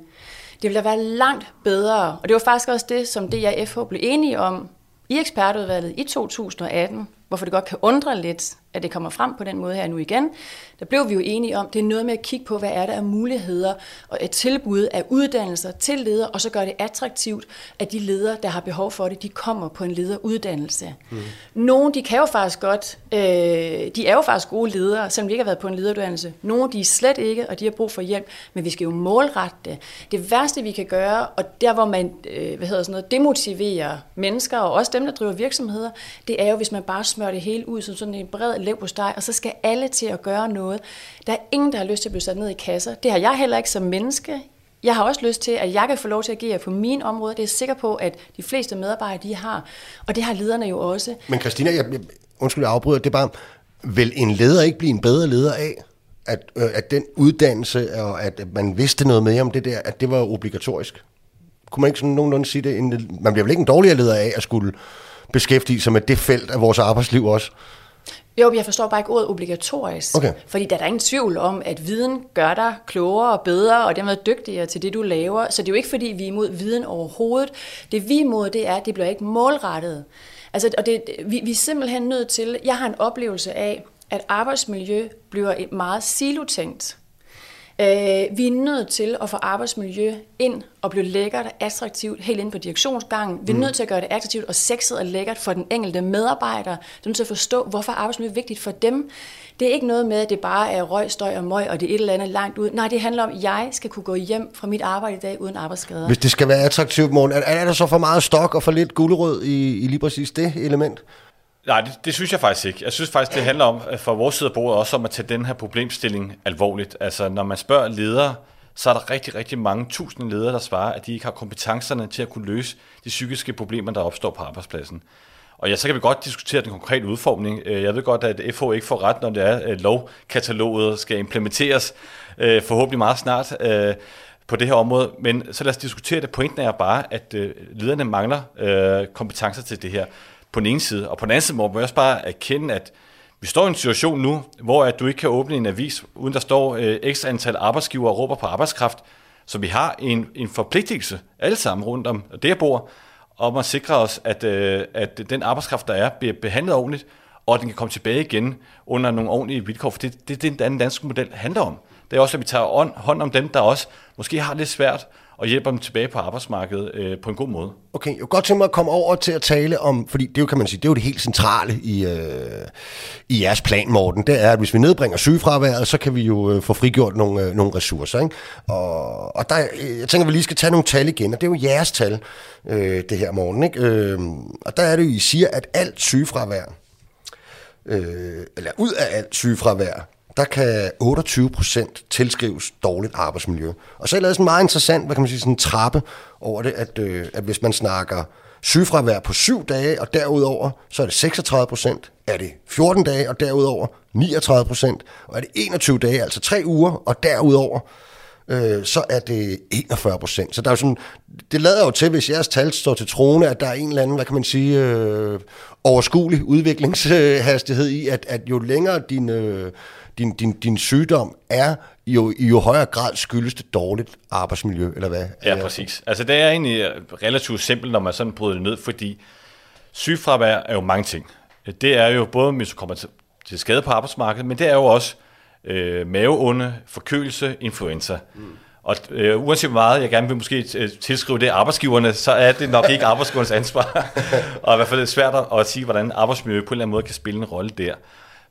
Det ville da være langt bedre, og det var faktisk også det, som DRFH blev enige om i ekspertudvalget i 2018, hvorfor det godt kan undre lidt, at det kommer frem på den måde her nu igen, der blev vi jo enige om, det er noget med at kigge på, hvad er der af muligheder og et tilbud af uddannelser til ledere, og så gør det attraktivt, at de ledere, der har behov for det, de kommer på en lederuddannelse. Mm. Nogle, de kan jo faktisk godt, øh, de er jo faktisk gode ledere, selvom de ikke har været på en lederuddannelse. Nogle, de er slet ikke, og de har brug for hjælp, men vi skal jo målrette det. Det værste, vi kan gøre, og der, hvor man øh, hvad hedder sådan noget, demotiverer mennesker, og også dem, der driver virksomheder, det er jo, hvis man bare smører det hele ud som sådan en bred lev på steg, og så skal alle til at gøre noget. Der er ingen, der har lyst til at blive sat ned i kasser. Det har jeg heller ikke som menneske. Jeg har også lyst til, at jeg kan få lov til at agere på min område. Det er jeg sikker på, at de fleste medarbejdere de har. Og det har lederne jo også. Men Christina, jeg, jeg, undskyld, jeg afbryder. Det er bare, vil en leder ikke blive en bedre leder af, at, øh, at den uddannelse, og at man vidste noget med om det der, at det var obligatorisk? Kunne man ikke sådan nogenlunde sige det? Man bliver vel ikke en dårligere leder af at skulle beskæftige sig med det felt af vores arbejdsliv også? Jo, jeg forstår bare ikke ordet obligatorisk. Okay. Fordi der er der ingen tvivl om, at viden gør dig klogere og bedre, og dermed dygtigere til det, du laver. Så det er jo ikke, fordi vi er imod viden overhovedet. Det vi er imod, det er, at det bliver ikke målrettet. Altså, og det, vi, vi er simpelthen nødt til, jeg har en oplevelse af, at arbejdsmiljø bliver et meget silotænkt. Øh, vi er nødt til at få arbejdsmiljø ind og blive lækkert og attraktivt helt ind på direktionsgangen. Vi er mm. nødt til at gøre det attraktivt og sexet og lækkert for den enkelte medarbejder. Du er nødt til at forstå, hvorfor arbejdsmiljø er vigtigt for dem. Det er ikke noget med, at det bare er røg, støj og møg, og det er et eller andet langt ud. Nej, det handler om, at jeg skal kunne gå hjem fra mit arbejde i dag uden arbejdsskader. Hvis det skal være attraktivt, morgen, er, er der så for meget stok og for lidt gulerød i, i lige præcis det element? Nej, det, det synes jeg faktisk ikke. Jeg synes faktisk, det handler om, for vores side af bordet også om at tage den her problemstilling alvorligt. Altså, når man spørger ledere, så er der rigtig, rigtig mange tusinde ledere, der svarer, at de ikke har kompetencerne til at kunne løse de psykiske problemer, der opstår på arbejdspladsen. Og ja, så kan vi godt diskutere den konkrete udformning. Øh, jeg ved godt, at FH ikke får ret, når det er, at lovkataloget skal implementeres øh, forhåbentlig meget snart øh, på det her område. Men så lad os diskutere det. Pointen er bare, at lederne mangler kompetencer til det her på den ene side. Og på den anden side må man også bare erkende, at vi står i en situation nu, hvor at du ikke kan åbne en avis, uden der står øh, x antal arbejdsgiver og råber på arbejdskraft. Så vi har en, en forpligtelse, alle sammen rundt om det jeg bor, om at sikre os, at, øh, at den arbejdskraft, der er, bliver behandlet ordentligt, og at den kan komme tilbage igen under nogle ordentlige vilkår, for det, er det, den danske model handler om. Det er også, at vi tager hånd om dem, der også måske har det svært, og hjælper dem tilbage på arbejdsmarkedet øh, på en god måde. Okay, jeg kunne godt tænke mig at komme over til at tale om, fordi det jo, kan man sige, det er jo det helt centrale i, øh, i jeres plan, Morten, det er, at hvis vi nedbringer sygefraværet, så kan vi jo øh, få frigjort nogle, øh, nogle ressourcer. Ikke? Og, og der, øh, jeg tænker, at vi lige skal tage nogle tal igen, og det er jo jeres tal, øh, det her morgen. Ikke? Øh, og der er det jo, I siger, at alt sygefravær, øh, eller ud af alt sygefravær, der kan 28 procent tilskrives dårligt arbejdsmiljø. Og så er det sådan meget interessant, hvad kan man sige, sådan en trappe over det, at, øh, at hvis man snakker sygefravær på 7 dage og derudover, så er det 36 procent. Er det 14 dage og derudover 39 procent. Og er det 21 dage, altså 3 uger og derudover, øh, så er det 41 procent. Så der er jo sådan, det lader jo til, hvis jeres tal står til trone, at der er en eller anden, hvad kan man sige, øh, overskuelig udviklingshastighed i, at, at jo længere din, øh, din, din, din sygdom er, jo, i jo højere grad skyldes det dårligt arbejdsmiljø, eller hvad? Ja, præcis. Altså det er egentlig relativt simpelt, når man sådan bryder det ned, fordi sygefravær er jo mange ting. Det er jo både, hvis du kommer til skade på arbejdsmarkedet, men det er jo også øh, maveonde, forkølelse, influenza. Mm. Og øh, uanset hvor meget jeg gerne vil måske øh, tilskrive det arbejdsgiverne, så er det nok ikke arbejdsgivernes ansvar. og i hvert fald er det svært at sige, hvordan arbejdsmiljø på en eller anden måde kan spille en rolle der.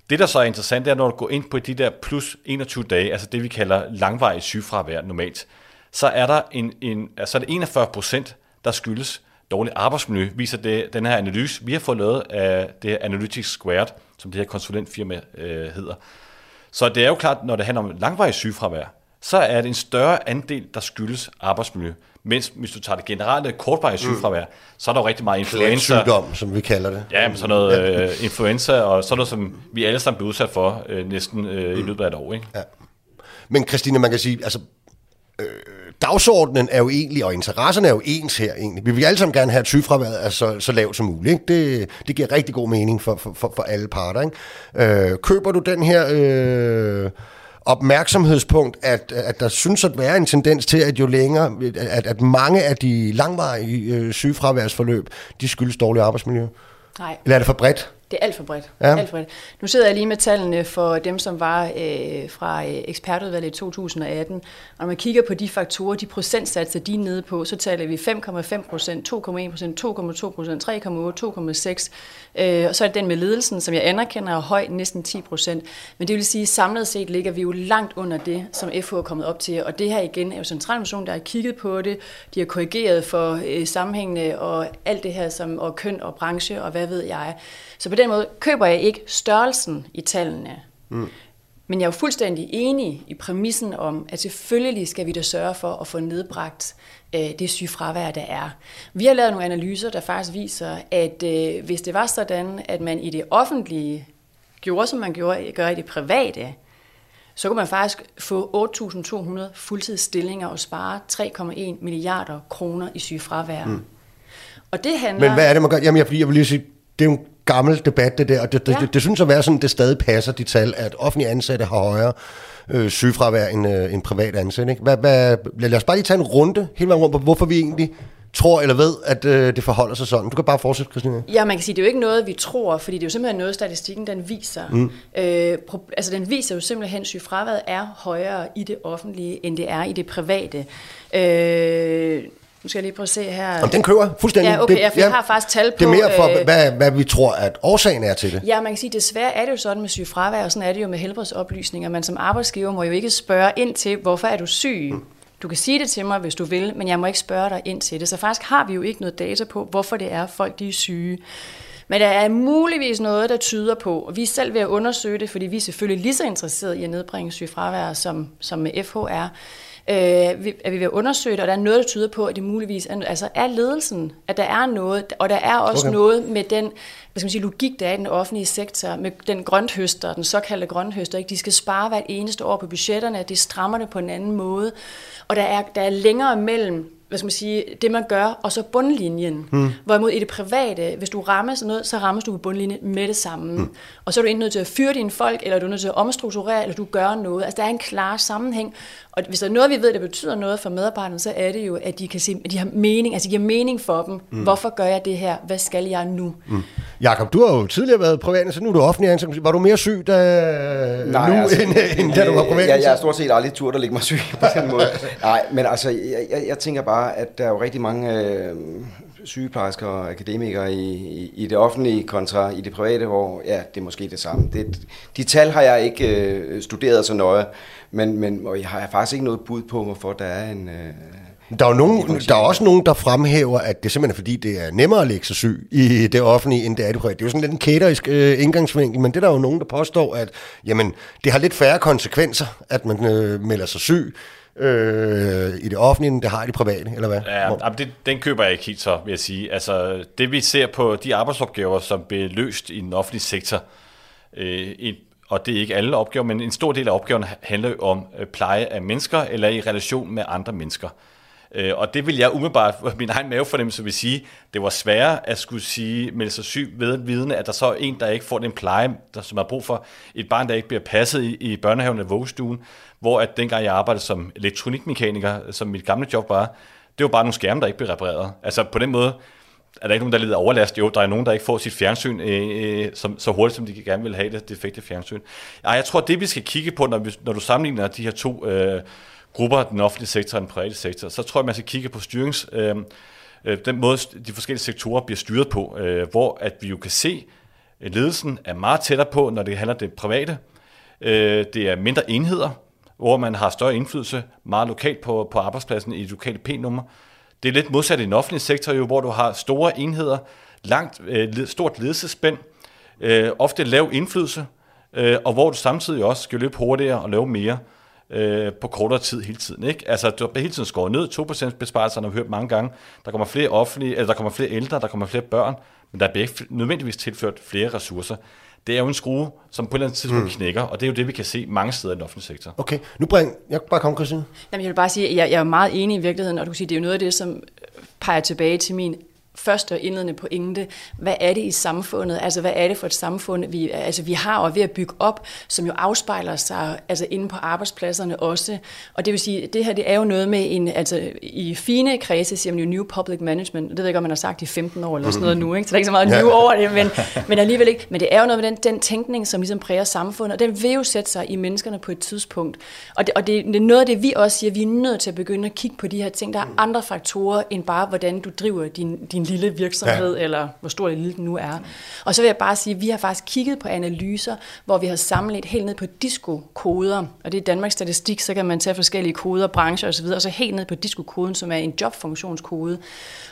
Det, der så er interessant, det er, når du går ind på de der plus 21 dage, altså det, vi kalder langvarig sygefravær normalt, så er der en, en, altså er det 41 procent, der skyldes dårligt arbejdsmiljø, viser det, den her analyse, vi har fået lavet af det her Analytics Squared, som det her konsulentfirma øh, hedder. Så det er jo klart, når det handler om langvarig sygefravær, så er det en større andel, der skyldes arbejdsmiljø. Mens hvis du tager det generelle kortvarige sygefravær, mm. så er der jo rigtig meget influenza. Sygdom, som vi kalder det. Ja, men sådan noget øh, influenza, og sådan noget, som vi alle sammen bliver udsat for øh, næsten øh, mm. i løbet af et år. Ikke? Ja. Men Christine, man kan sige, altså, øh, dagsordenen er jo egentlig, og interesserne er jo ens her egentlig. Vi vil alle sammen gerne have, at sygefraværet er så, så lavt som muligt. Ikke? Det, det giver rigtig god mening for, for, for, for alle parter. Ikke? Øh, køber du den her... Øh, opmærksomhedspunkt, at, at der synes at være en tendens til, at jo længere, at, at mange af de langvarige øh, sygefraværsforløb, de skyldes dårligt arbejdsmiljø? Nej. Eller er det for bredt? Det er alt for bredt. Ja. Alt for bredt. Nu sidder jeg lige med tallene for dem, som var øh, fra øh, ekspertudvalget i 2018. Og når man kigger på de faktorer, de procentsatser, de er nede på, så taler vi 5,5 procent, 2,1 procent, 2,2 procent, 3,8, 2,6. Øh, og så er det den med ledelsen, som jeg anerkender er høj, næsten 10 procent. Men det vil sige, at samlet set ligger vi jo langt under det, som FH er kommet op til. Og det her igen er jo centralmotion, der har kigget på det. De har korrigeret for øh, sammenhængende og alt det her, som og køn og branche og hvad ved jeg. Så på den måde køber jeg ikke størrelsen i tallene. Mm. Men jeg er jo fuldstændig enig i præmissen om, at selvfølgelig skal vi da sørge for at få nedbragt øh, det sygefravær, der er. Vi har lavet nogle analyser, der faktisk viser, at øh, hvis det var sådan, at man i det offentlige gjorde, som man gjorde, gør i det private, så kunne man faktisk få 8.200 fuldtidsstillinger og spare 3,1 milliarder kroner i sygefravær. Mm. Og det handler... Men hvad er det, man gør? Jamen, jeg, jeg vil lige sige, det er jo gammel debat, det der, og det, ja. det, det, synes at være sådan, det stadig passer, de tal, at offentlige ansatte har højere øh, sygefravær end, øh, end privat ansatte. Ikke? Hvad, hvad, lad os bare lige tage en runde hele vejen rundt på, hvorfor vi egentlig tror eller ved, at øh, det forholder sig sådan. Du kan bare fortsætte, Christine. Ja, man kan sige, det er jo ikke noget, vi tror, fordi det er jo simpelthen noget, statistikken den viser. Mm. Øh, altså den viser jo simpelthen, at sygefraværet er højere i det offentlige, end det er i det private. Øh, nu skal jeg lige prøve at se her. Jamen, den kører fuldstændig. Ja, okay, det, ja, har faktisk tal på... Det er mere for, øh, hvad, hvad vi tror, at årsagen er til det. Ja, man kan sige, desværre er det jo sådan med sygefravær, og sådan er det jo med helbredsoplysninger. Man som arbejdsgiver må jo ikke spørge ind til, hvorfor er du syg? Mm. Du kan sige det til mig, hvis du vil, men jeg må ikke spørge dig ind til det. Så faktisk har vi jo ikke noget data på, hvorfor det er, folk de er syge. Men der er muligvis noget, der tyder på, og vi er selv ved at undersøge det, fordi vi er selvfølgelig lige så interesserede i at nedbringe sygefravær, som, som med FH er øh, er vi ved at undersøge det, og der er noget, der tyder på, at det muligvis er, altså er ledelsen, at der er noget, og der er også okay. noget med den hvad skal man sige, logik, der er i den offentlige sektor, med den grønthøster, den såkaldte grønthøster, ikke? de skal spare hvert eneste år på budgetterne, de strammer det på en anden måde, og der er, der er længere mellem hvad skal man sige, det man gør, og så bundlinjen. Hmm. Hvorimod i det private, hvis du rammer sådan noget, så rammer du på bundlinjen med det samme. Hmm. Og så er du enten nødt til at fyre dine folk, eller du er nødt til at omstrukturere, eller du gør noget. Altså der er en klar sammenhæng. Og hvis der er noget, vi ved, der betyder noget for medarbejderne, så er det jo, at de kan se, at de har mening, altså de giver mening for dem. Mm. Hvorfor gør jeg det her? Hvad skal jeg nu? Mm. Jakob, du har jo tidligere været privat, så nu er du offentlig ansat. Var du mere syg da, Nej, nu, altså, end, end da du var privat? Jeg, jeg er stort set aldrig tur, der ligger mig syg på den måde. Nej, men altså, jeg, jeg, jeg tænker bare, at der er jo rigtig mange øh, sygeplejersker og akademikere i, i, i det offentlige kontra i det private, hvor ja, det er måske det samme. Det, de tal har jeg ikke øh, studeret så nøje, men, men og jeg har faktisk ikke noget bud på, hvorfor der er en... Øh, der er, nogen, der er også nogen, der fremhæver, at det simpelthen er fordi, det er nemmere at lægge sig syg i det offentlige, end det er det private. Det er jo sådan lidt en kæterisk øh, indgangsvinkel, men det er der jo nogen, der påstår, at jamen, det har lidt færre konsekvenser, at man øh, melder sig syg øh, i det offentlige, end det har i det private, eller hvad? Ja, Hvor... det, den køber jeg ikke helt så, vil jeg sige. Altså, det vi ser på de arbejdsopgaver, som bliver løst i den offentlige sektor, øh, i og det er ikke alle opgaver, men en stor del af opgaverne handler jo om øh, pleje af mennesker eller i relation med andre mennesker. Øh, og det vil jeg umiddelbart, min egen mavefornemmelse vil sige, det var sværere at skulle sige, melde sig syg ved at vidne, at der så er en, der ikke får den pleje, der, som har brug for. Et barn, der ikke bliver passet i, i børnehaven eller vuggestuen, hvor at dengang jeg arbejdede som elektronikmekaniker, som mit gamle job var, det var bare nogle skærme, der ikke blev repareret. Altså på den måde, er der ikke nogen, der lider overlast? Jo, der er nogen, der ikke får sit fjernsyn øh, øh som, så hurtigt, som de gerne vil have det defekte fjernsyn. Ja, jeg tror, det vi skal kigge på, når, vi, når du sammenligner de her to øh, grupper, den offentlige sektor og den private sektor, så tror jeg, man skal kigge på styrings... Øh, øh, den måde, de forskellige sektorer bliver styret på, øh, hvor at vi jo kan se, at ledelsen er meget tættere på, når det handler om det private. Øh, det er mindre enheder, hvor man har større indflydelse meget lokalt på, på arbejdspladsen i et lokale P-nummer. Det er lidt modsat i den offentlige sektor, jo, hvor du har store enheder, langt, øh, stort ledelsespænd, øh, ofte lav indflydelse, øh, og hvor du samtidig også skal løbe hurtigere og lave mere øh, på kortere tid hele tiden. Ikke? Altså, du har hele tiden skåret ned, 2% besparelserne har vi hørt mange gange. Der kommer flere offentlige, eller der kommer flere ældre, der kommer flere børn, men der bliver ikke nødvendigvis tilført flere ressourcer. Det er jo en skrue, som på et eller andet tidspunkt mm. knækker, og det er jo det, vi kan se mange steder i den offentlige sektor. Okay, nu bring, jeg bare komme, Christine. Jamen, jeg vil bare sige, at jeg, jeg er meget enig i virkeligheden, og du kan sige, det er jo noget af det, som peger tilbage til min første og indledende pointe, hvad er det i samfundet, altså hvad er det for et samfund, vi, altså, vi har og ved at bygge op, som jo afspejler sig altså inde på arbejdspladserne også. Og det vil sige, det her det er jo noget med en, altså i fine kredse siger man jo New Public Management, det ved jeg ikke, om man har sagt i 15 år eller sådan noget nu, ikke? så der er ikke så meget new over det, men, men alligevel ikke. Men det er jo noget med den, den tænkning, som ligesom præger samfundet, og den vil jo sætte sig i menneskerne på et tidspunkt. Og det, og det, det er noget af det, vi også siger, vi er nødt til at begynde at kigge på de her ting. Der er andre faktorer, end bare hvordan du driver din, din en lille virksomhed, ja. eller hvor stor lille den nu er. Og så vil jeg bare sige, at vi har faktisk kigget på analyser, hvor vi har samlet helt ned på disco-koder, og det er Danmarks Statistik, så kan man tage forskellige koder, brancher osv., og så helt ned på disco-koden, som er en jobfunktionskode.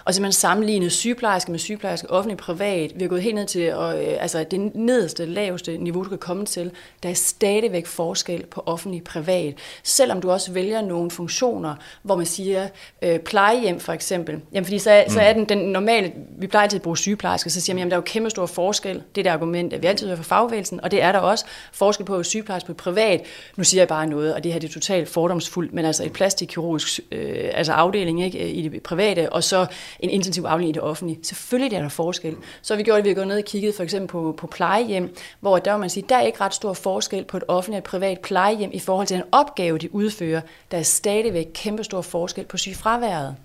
Og så man sammenlignet sygeplejerske med sygeplejerske, offentlig privat. Vi har gået helt ned til og, øh, altså det nederste, laveste niveau, du kan komme til. Der er stadigvæk forskel på offentlig privat. Selvom du også vælger nogle funktioner, hvor man siger øh, plejehjem for eksempel. Jamen fordi så mm. så er den, den normalt, vi plejer altid at bruge sygeplejersker, så siger man, jamen der er jo kæmpe stor forskel. Det er det argument, at vi altid hører fra fagbevægelsen, og det er der også forskel på sygeplejerske på privat. Nu siger jeg bare noget, og det her det er totalt fordomsfuldt, men altså et plastikkirurgisk øh, altså afdeling ikke, i det private, og så en intensiv afdeling i det offentlige. Selvfølgelig er der forskel. Så har vi gjort, at vi har gået ned og kigget for eksempel på, på plejehjem, hvor der, man sige, der er ikke ret stor forskel på et offentligt og et privat plejehjem i forhold til den opgave, de udfører. Der er stadigvæk kæmpe stor forskel på sygefraværet.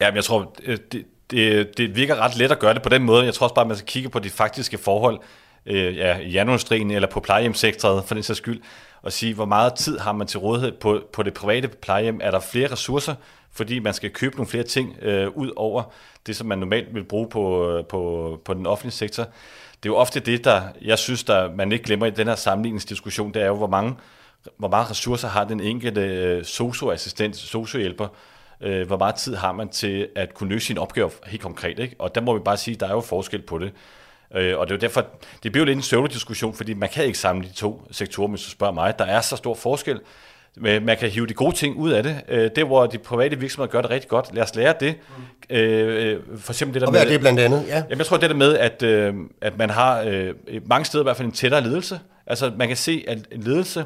Ja, men jeg tror, øh, det, det, det virker ret let at gøre det på den måde. Jeg tror også bare, at man skal kigge på de faktiske forhold øh, ja, i jernunderstrien eller på plejehjemsektoret for den sags skyld, og sige, hvor meget tid har man til rådighed på, på det private plejehjem? Er der flere ressourcer, fordi man skal købe nogle flere ting øh, ud over det, som man normalt vil bruge på, øh, på, på den offentlige sektor? Det er jo ofte det, der jeg synes, der man ikke glemmer i den her sammenligningsdiskussion, det er jo, hvor mange, hvor mange ressourcer har den enkelte øh, socioassistent, sociohjælper, øh, hvor meget tid har man til at kunne løse sin opgave helt konkret. Ikke? Og der må vi bare sige, at der er jo forskel på det. Øh, og det er jo derfor, det bliver jo lidt en pseudo-diskussion, fordi man kan ikke samle de to sektorer, hvis du spørger mig. Der er så stor forskel. Man kan hive de gode ting ud af det. Øh, det, hvor de private virksomheder gør det rigtig godt. Lad os lære det. Mm. For eksempel det der og hvad med, er det blandt andet? Ja. Jamen, jeg tror, det der med, at, at man har mange steder i hvert fald en tættere ledelse. Altså, man kan se, at en ledelse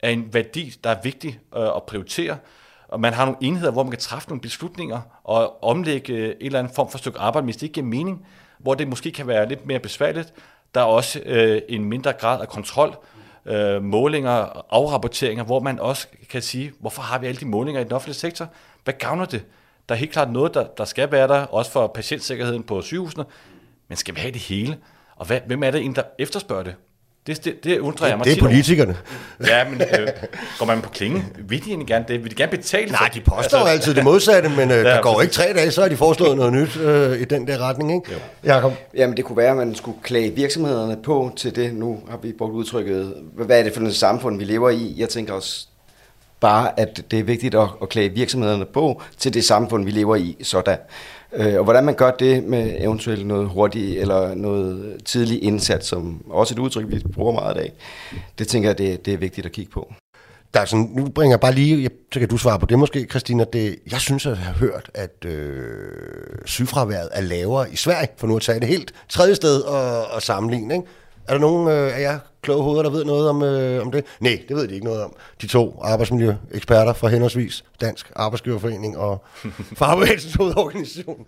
er en værdi, der er vigtig at prioritere og man har nogle enheder, hvor man kan træffe nogle beslutninger og omlægge øh, en eller anden form for stykke arbejde, hvis det ikke giver mening, hvor det måske kan være lidt mere besværligt. Der er også øh, en mindre grad af kontrol, øh, målinger, afrapporteringer, hvor man også kan sige, hvorfor har vi alle de målinger i den offentlige sektor? Hvad gavner det? Der er helt klart noget, der, der skal være der, også for patientsikkerheden på sygehusene, men skal vi have det hele? Og hvad, hvem er det, der efterspørger det? Det, det, det undrer jeg mig Det er politikerne. Ja, men øh, går man på klingen? Vil de egentlig gerne det? Vil de gerne betale Nej, de påstår altså, altid det modsatte, men øh, ja, der går ikke tre dage, så har de foreslået noget nyt øh, i den der retning, ikke? Jakob? Jamen, det kunne være, at man skulle klage virksomhederne på til det. Nu har vi brugt udtrykket, hvad er det for et samfund, vi lever i? Jeg tænker også bare, at det er vigtigt at, at klage virksomhederne på til det samfund, vi lever i, sådan. Øh, og hvordan man gør det med eventuelt noget hurtigt eller noget tidlig indsats, som også et udtryk, vi bruger meget af, det tænker jeg, det, det er vigtigt at kigge på. Der er sådan, nu bringer jeg bare lige, så kan du svare på det måske, Christina. Det, jeg synes, at jeg har hørt, at øh, sygefraværet er lavere i Sverige, for nu at tage det helt tredje sted og, og sammenligne. Ikke? Er der nogen øh, af jer kloge hoveder, der ved noget om, øh, om det? Nej, det ved de ikke noget om. De to arbejdsmiljøeksperter fra henholdsvis Dansk Arbejdsgiverforening og Fagbevægelsens Hovedorganisation.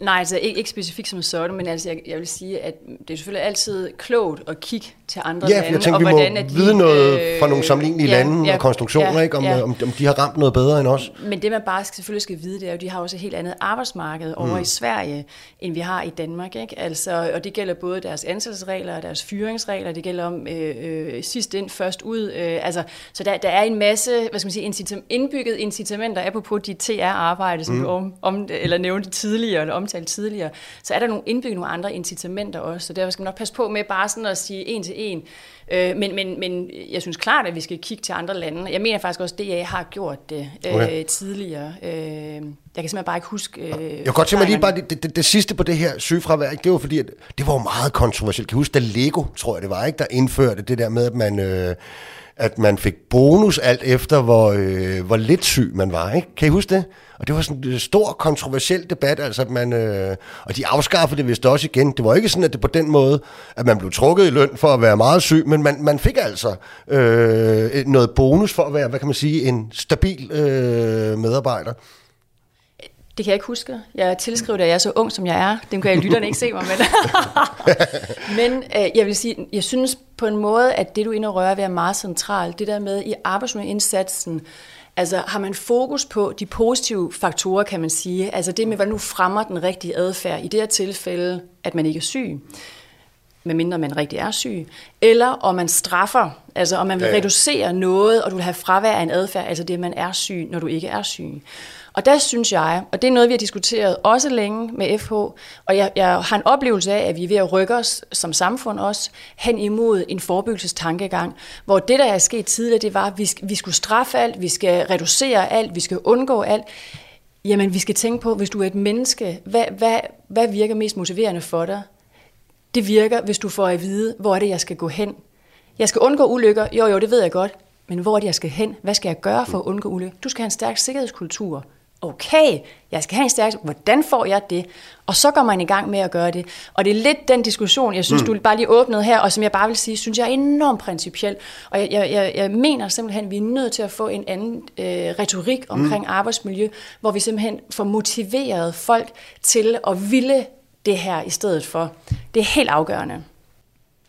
Nej, altså ikke, ikke specifikt som sådan, men altså jeg, jeg vil sige, at det er selvfølgelig altid klogt at kigge til andre ja, lande. Ja, jeg tænker, og vi hvordan, må de, vide noget øh, fra nogle sammenlignelige ja, lande ja, og konstruktioner, ja, ikke? Om, ja. om, om de har ramt noget bedre end os. Men det man bare skal, selvfølgelig skal vide, det er jo, at de har også et helt andet arbejdsmarked over mm. i Sverige, end vi har i Danmark. Ikke? Altså, og det gælder både deres ansættelsesregler og deres fyringsregler, det gælder om øh, øh, sidst ind, først ud. Øh, altså, så der, der er en masse hvad skal man sige, incitam- indbygget incitamenter, apropos de TR-arbejde, som mm. du om, om, eller nævnte tidligere, eller omtalt tidligere, så er der nogle indbygget nogle andre incitamenter også, så derfor skal man nok passe på med bare sådan at sige en til en. Øh, men, men, men jeg synes klart, at vi skal kigge til andre lande. Jeg mener faktisk også, at DA har gjort det øh, okay. tidligere. Øh, jeg kan simpelthen bare ikke huske... Øh, jeg kan godt tænke mig lige bare det, det, det, sidste på det her sygefravær, det var fordi, at det var meget kontroversielt. Kan du huske, da Lego, tror jeg det var, ikke, der indførte det der med, at man... Øh, at man fik bonus alt efter, hvor, øh, hvor lidt syg man var. Ikke? Kan I huske det? Og det var sådan en stor kontroversiel debat, altså at man, øh, og de afskaffede det vist også igen. Det var ikke sådan, at det på den måde, at man blev trukket i løn for at være meget syg, men man, man fik altså øh, noget bonus for at være, hvad kan man sige, en stabil øh, medarbejder. Det kan jeg ikke huske. Jeg tilskriver det, at jeg er så ung, som jeg er. Det kan jeg lytterne ikke se mig med. Men øh, jeg vil sige, jeg synes på en måde, at det, du ind og rører ved, er meget centralt. Det der med i arbejdsmiljøindsatsen, Altså har man fokus på de positive faktorer, kan man sige, altså det med, hvad nu fremmer den rigtige adfærd, i det her tilfælde, at man ikke er syg, medmindre man rigtig er syg, eller om man straffer, altså om man vil ja. reducere noget, og du vil have fravær af en adfærd, altså det, at man er syg, når du ikke er syg. Og der synes jeg, og det er noget, vi har diskuteret også længe med FH, og jeg, jeg har en oplevelse af, at vi er ved at rykke os som samfund også hen imod en forebyggelsestankegang, hvor det, der er sket tidligere, det var, at vi, vi skulle straffe alt, vi skal reducere alt, vi skal undgå alt. Jamen, vi skal tænke på, hvis du er et menneske, hvad, hvad, hvad virker mest motiverende for dig? Det virker, hvis du får at vide, hvor er det, jeg skal gå hen. Jeg skal undgå ulykker. Jo, jo, det ved jeg godt. Men hvor er det, jeg skal hen? Hvad skal jeg gøre for at undgå ulykker? Du skal have en stærk sikkerhedskultur okay, jeg skal have en stærk, hvordan får jeg det? Og så går man i gang med at gøre det. Og det er lidt den diskussion, jeg synes, mm. du bare lige åbnede her, og som jeg bare vil sige, synes jeg er enormt principiel. Og jeg, jeg, jeg, mener simpelthen, at vi er nødt til at få en anden øh, retorik omkring mm. arbejdsmiljø, hvor vi simpelthen får motiveret folk til at ville det her i stedet for. Det er helt afgørende.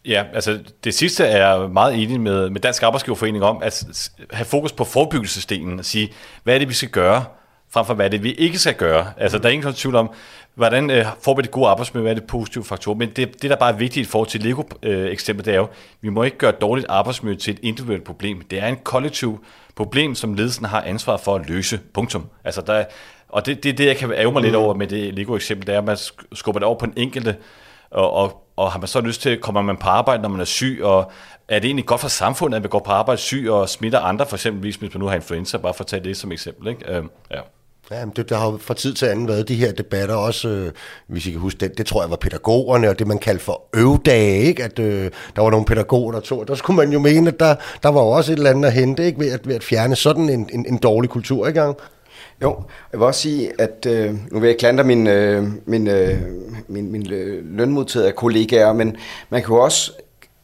Ja, altså det sidste er jeg meget enig med, med Dansk Arbejdsgiverforening om, at have fokus på forebyggelsesdelen og sige, hvad er det, vi skal gøre frem for hvad det vi ikke skal gøre. Altså, der er ingen tvivl om, hvordan øh, får vi det gode arbejdsmiljø, hvad er det positive faktorer. Men det, det, der bare er vigtigt i forhold til Lego-eksemplet, det er jo, vi må ikke gøre dårligt arbejdsmiljø til et individuelt problem. Det er en kollektiv problem, som ledelsen har ansvar for at løse. Punktum. Altså, der, og det, det er det, jeg kan ære mig lidt over med det Lego-eksempel, det er, at man skubber det over på den enkelte, og, og, og har man så lyst til, kommer man på arbejde, når man er syg, og er det egentlig godt for samfundet, at man går på arbejde syg og smitter andre, for eksempel hvis man nu har influenza, bare for at tage det som eksempel. Ikke? Øh, ja. Ja, men det, der har jo fra tid til anden været de her debatter også, øh, hvis I kan huske det, det tror jeg var pædagogerne, og det man kaldte for øvdage, ikke? at øh, der var nogle pædagoger, der tog, der skulle man jo mene, at der, der var også et eller andet at hente, ikke? Ved, at, ved at fjerne sådan en, en, en dårlig kultur, i gang? Jo, jeg vil også sige, at øh, nu vil jeg klandre min, øh, min, øh, min, min lønmodtager kollegaer, men man kan jo også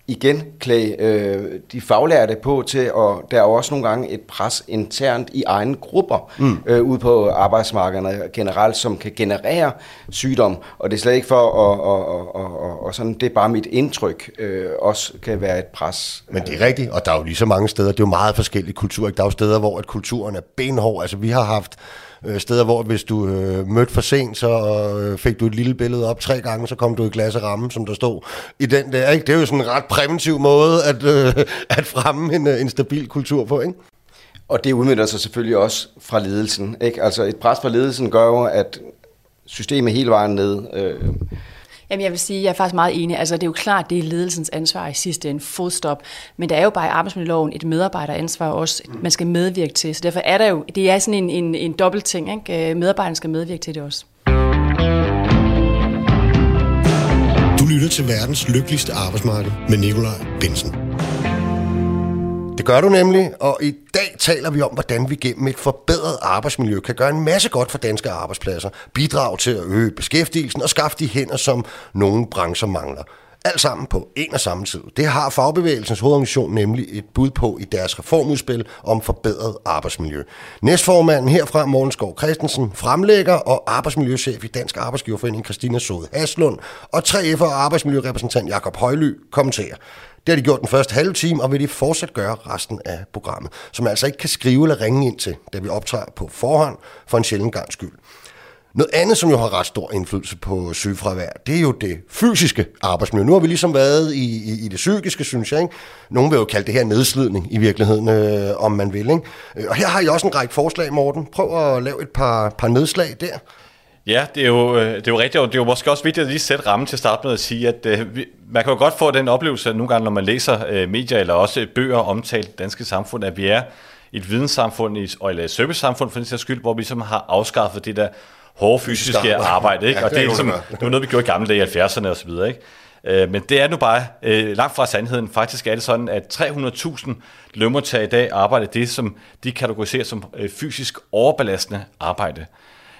igen klæde øh, de faglærte på til, og der er også nogle gange et pres internt i egne grupper mm. øh, ude på arbejdsmarkederne generelt, som kan generere sygdom, og det er slet ikke for at, og, og, og, og sådan, det er bare mit indtryk, øh, også kan være et pres. Men det er rigtigt, og der er jo lige så mange steder, det er jo meget forskellige kulturer, der er jo steder, hvor at kulturen er benhård, altså vi har haft øh, steder, hvor hvis du øh, mødte for sent, så øh, fik du et lille billede op tre gange, så kom du i glas ramme, som der stod i den der. Ikke? Det er jo sådan en ret præventiv måde at, øh, at fremme en, øh, en stabil kultur på, ikke? Og det udmynder sig selvfølgelig også fra ledelsen. Ikke? Altså et pres fra ledelsen gør jo, at systemet hele vejen ned øh, Jamen jeg vil sige, jeg er faktisk meget enig. Altså det er jo klart, det er ledelsens ansvar i sidste ende, fodstop. stop. Men der er jo bare i arbejdsmiljøloven et medarbejderansvar også, man skal medvirke til. Så derfor er der jo, det er sådan en, en, en dobbelt ting. Ikke? Øh, medarbejderen skal medvirke til det også. Du lytter til verdens lykkeligste arbejdsmarked med Nikolaj Bensen. Det gør du nemlig, og i dag taler vi om, hvordan vi gennem et forbedret arbejdsmiljø kan gøre en masse godt for danske arbejdspladser, bidrage til at øge beskæftigelsen og skaffe de hænder, som nogle brancher mangler. Alt sammen på en og samme tid. Det har fagbevægelsens hovedorganisation nemlig et bud på i deres reformudspil om forbedret arbejdsmiljø. Næstformanden herfra, Morgenskov Christensen, fremlægger og arbejdsmiljøchef i Dansk Arbejdsgiverforening Christina Sode Haslund og 3F'er og arbejdsmiljørepræsentant Jakob Højly kommenterer. Det har de gjort den første halve time, og vil de fortsat gøre resten af programmet, som altså ikke kan skrive eller ringe ind til, da vi optager på forhånd for en sjældent gang skyld. Noget andet, som jo har ret stor indflydelse på sygefravær, det er jo det fysiske arbejdsmiljø. Nu har vi ligesom været i, i, i det psykiske, synes jeg. Ikke? Nogle vil jo kalde det her nedslidning i virkeligheden, øh, om man vil. Ikke? Øh, og her har jeg også en række forslag, Morten. Prøv at lave et par, par nedslag der. Ja, det er jo, øh, det er jo rigtigt, og det er jo måske også vigtigt at lige sætte rammen til at starte med at sige, at uh, man kan jo godt få den oplevelse, at nogle gange, når man læser uh, medier eller også bøger omtalt det danske samfund, at vi er et videnssamfund, eller et servicesamfund for den sags skyld, hvor vi ligesom har afskaffet det der hårde fysiske arbejde. Ikke? Ja, og det, er ligesom, det. var noget, vi gjorde i gamle dage i 70'erne og så videre. Ikke? Øh, Men det er nu bare øh, langt fra sandheden. Faktisk er det sådan, at 300.000 lønmodtagere i dag arbejder det, som de kategoriserer som øh, fysisk overbelastende arbejde.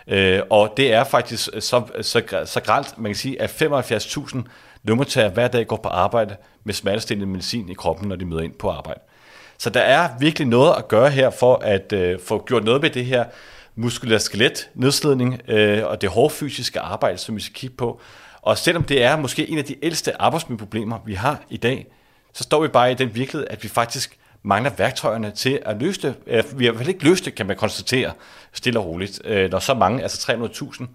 Øh, Og det er faktisk øh, så, øh, så, så gralt, man kan sige, at 75.000 lønmodtagere hver dag går på arbejde med smertestillende medicin i kroppen, når de møder ind på arbejde. Så der er virkelig noget at gøre her for at øh, få gjort noget ved det her muskulær skelet nedslidning øh, og det hårde fysiske arbejde, som vi skal kigge på. Og selvom det er måske en af de ældste arbejdsmiljøproblemer, vi har i dag, så står vi bare i den virkelighed, at vi faktisk mangler værktøjerne til at løse det. Vi har i hvert fald ikke løst det, kan man konstatere, stille og roligt, øh, når så mange, altså 300.000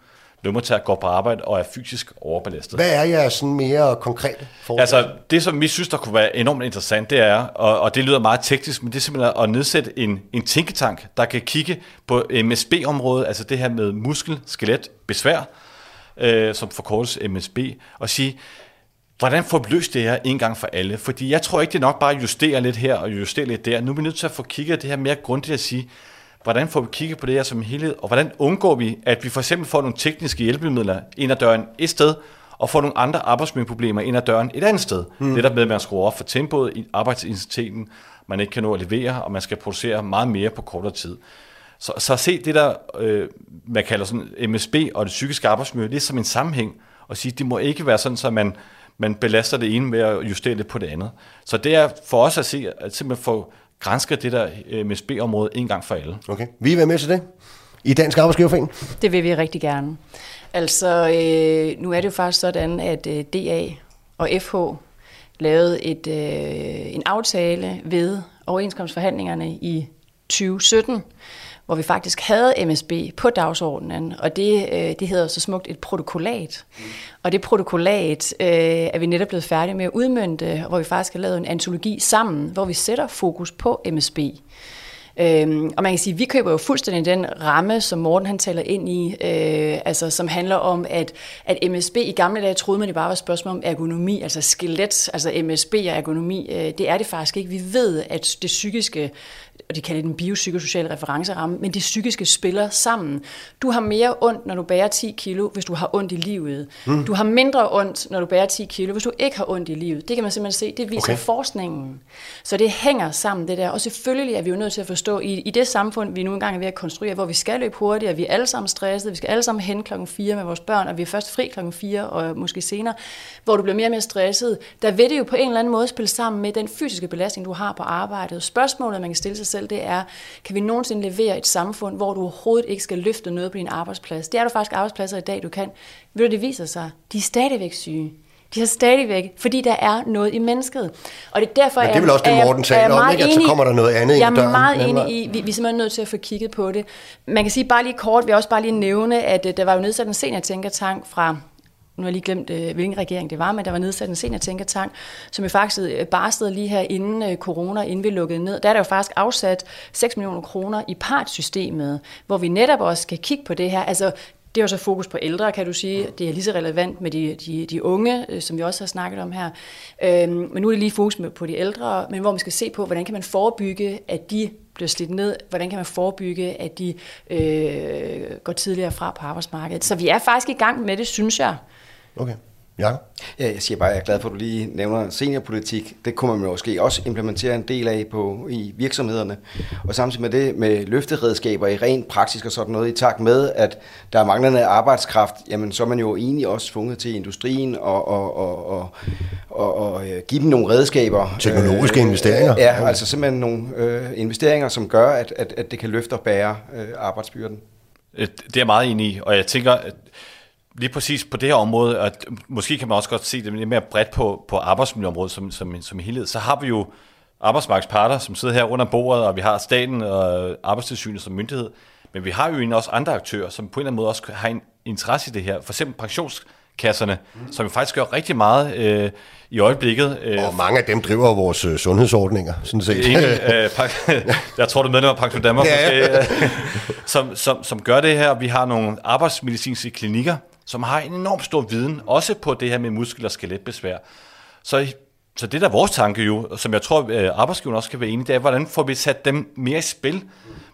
lønmodtagere går på arbejde og er fysisk overbelastet. Hvad er jeres sådan mere konkrete forslag? Altså, det som vi synes, der kunne være enormt interessant, det er, og, og det lyder meget teknisk, men det er simpelthen at nedsætte en, en tænketank, der kan kigge på MSB-området, altså det her med muskel, skelet, besvær, øh, som forkortes MSB, og sige, hvordan får vi løst det her en gang for alle? Fordi jeg tror ikke, det er nok bare at justere lidt her og justere lidt der. Nu er vi nødt til at få kigget det her mere grundigt at sige, hvordan får vi kigget på det her som helhed, og hvordan undgår vi, at vi for eksempel får nogle tekniske hjælpemidler ind ad døren et sted, og får nogle andre arbejdsmiljøproblemer ind ad døren et andet sted. Mm. Netop med, at man skruer op for tempoet i arbejdsintensiteten, man ikke kan nå at levere, og man skal producere meget mere på kortere tid. Så, så se det der, øh, man kalder sådan MSB og det psykiske arbejdsmiljø, det er som en sammenhæng, og sige, det må ikke være sådan, så man, man belaster det ene med at justere det på det andet. Så det er for os at se, at simpelthen få grænsket det der øh, MSB-område en gang for alle. Okay. Vi er med til det? I Dansk Arbejdsgiverforening? Det vil vi rigtig gerne. Altså, øh, nu er det jo faktisk sådan, at øh, DA og FH lavede et, øh, en aftale ved overenskomstforhandlingerne i 2017, hvor vi faktisk havde MSB på dagsordenen, og det, øh, det hedder så smukt et protokollat. Og det protokollat øh, er vi netop blevet færdige med at udmønte, hvor vi faktisk har lavet en antologi sammen, hvor vi sætter fokus på MSB. Øhm, og man kan sige, at vi køber jo fuldstændig den ramme, som Morten han taler ind i, øh, altså som handler om, at, at MSB i gamle dage troede man, det bare var et spørgsmål om ergonomi, altså skelet, altså MSB og ergonomi, øh, det er det faktisk ikke. Vi ved, at det psykiske, og de kalder det den biopsykosociale referenceramme, men det psykiske spiller sammen. Du har mere ondt, når du bærer 10 kilo, hvis du har ondt i livet. Mm. Du har mindre ondt, når du bærer 10 kilo, hvis du ikke har ondt i livet. Det kan man simpelthen se, det viser Okay. forskningen. Så det hænger sammen, det der. Og selvfølgelig er vi jo nødt til at forstå, i, i det samfund, vi nu engang er ved at konstruere, hvor vi skal løbe hurtigere, vi er alle sammen stressede, vi skal alle sammen hen klokken 4 med vores børn, og vi er først fri klokken 4 og måske senere, hvor du bliver mere og mere stresset, der vil det jo på en eller anden måde spille sammen med den fysiske belastning, du har på arbejdet. Spørgsmålet, man kan stille sig selv, det er, kan vi nogensinde levere et samfund, hvor du overhovedet ikke skal løfte noget på din arbejdsplads? Det er du faktisk arbejdspladser i dag, du kan. Ved du, det viser sig, de er stadigvæk syge. De har stadigvæk, fordi der er noget i mennesket. Og det er derfor, Men det er vel jeg- også det, jeg- Morten er taler jeg om, ikke? At så kommer der noget andet ind Jeg ad døren. er meget enig i, vi, vi er simpelthen nødt til at få kigget på det. Man kan sige bare lige kort, vi også bare lige nævne, at øh, der var jo nedsat en seniortænkertank fra nu har jeg lige glemt, øh, hvilken regering det var, men der var nedsat en seniortænkertank, som jo faktisk øh, barslede lige her inden øh, corona, inden vi lukkede ned. Der er der jo faktisk afsat 6 millioner kroner i partsystemet, hvor vi netop også skal kigge på det her. Altså, det er jo så fokus på ældre, kan du sige. Det er lige så relevant med de, de, de unge, som vi også har snakket om her. Øhm, men nu er det lige fokus på de ældre, men hvor man skal se på, hvordan kan man forebygge, at de bliver slidt ned? Hvordan kan man forebygge, at de øh, går tidligere fra på arbejdsmarkedet? Så vi er faktisk i gang med det, synes jeg. Okay. Jakob? Ja, jeg siger bare, at jeg er glad for, at du lige nævner seniorpolitik. Det kunne man måske også implementere en del af på, i virksomhederne. Og samtidig med det, med løfteredskaber i rent praktisk og sådan noget, i takt med, at der er manglende arbejdskraft, jamen så er man jo egentlig også tvunget til industrien og, og, og, og, og, og øh, give dem nogle redskaber. Teknologiske investeringer. Ja, altså simpelthen nogle øh, investeringer, som gør, at, at, at det kan løfte og bære øh, arbejdsbyrden. Øh, Det er jeg meget enig i, og jeg tænker, at lige præcis på det her område, at måske kan man også godt se det lidt mere bredt på, på arbejdsmiljøområdet som, som, som helhed, så har vi jo arbejdsmarkedsparter, som sidder her om bordet, og vi har staten og arbejdstilsynet som myndighed, men vi har jo egentlig også andre aktører, som på en eller anden måde også har en interesse i det her. For eksempel kasserne, mm. som faktisk gør rigtig meget øh, i øjeblikket. Øh, og mange af dem driver vores øh, sundhedsordninger, sådan set. Ingen, øh, jeg tror, du er medlem af Pension Danmark, ja. måske, øh, som, som, som gør det her. Vi har nogle arbejdsmedicinske klinikker, som har en enorm stor viden, også på det her med muskel- og skeletbesvær. Så, så det der er vores tanke jo, som jeg tror, øh, arbejdsgiveren også kan være enig, det er, hvordan får vi sat dem mere i spil?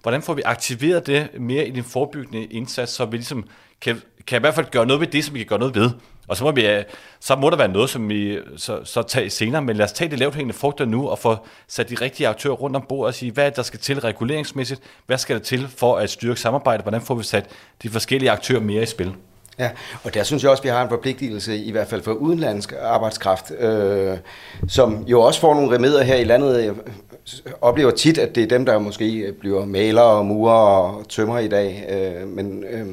Hvordan får vi aktiveret det mere i den forebyggende indsats, så vi ligesom kan, kan i hvert fald gøre noget ved det, som vi kan gøre noget ved. Og så må, vi, øh, så må der være noget, som vi så, så tager senere, men lad os tage det lavt hængende frugter nu og få sat de rigtige aktører rundt om bordet og sige, hvad der skal til reguleringsmæssigt, hvad skal der til for at styrke samarbejdet, hvordan får vi sat de forskellige aktører mere i spil. Ja, og der synes jeg også, at vi har en forpligtelse, i hvert fald for udenlandsk arbejdskraft, øh, som jo også får nogle remedier her i landet. Jeg oplever tit, at det er dem, der måske bliver malere og murer og tømmer i dag, øh, men øh,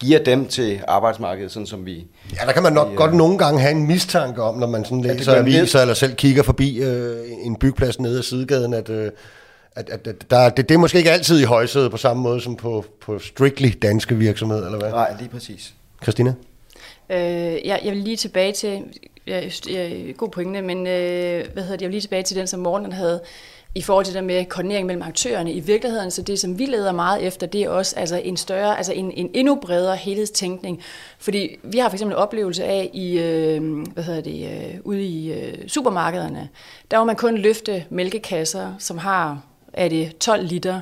giver dem til arbejdsmarkedet, sådan som vi... Ja, der kan man nok vi, godt øh, nogle gange have en mistanke om, når man sådan læser ja, aviser eller selv kigger forbi øh, en bygplads nede ad sidegaden, at... Øh, at, at, at der, det, det er måske ikke altid i højsædet på samme måde som på, på strictly danske virksomheder, eller hvad? Nej, lige præcis. Christina? Øh, jeg, jeg vil lige tilbage til, jeg, jeg, god pointe, men øh, hvad hedder det, jeg vil lige tilbage til den, som Morten havde, i forhold til det med koordinering mellem aktørerne. I virkeligheden, så det, som vi leder meget efter, det er også altså en større, altså en, en endnu bredere helhedstænkning. Fordi vi har for eksempel en oplevelse af i, øh, hvad hedder det, øh, ude i øh, supermarkederne, der må man kun løfte mælkekasser, som har, er det 12 liter,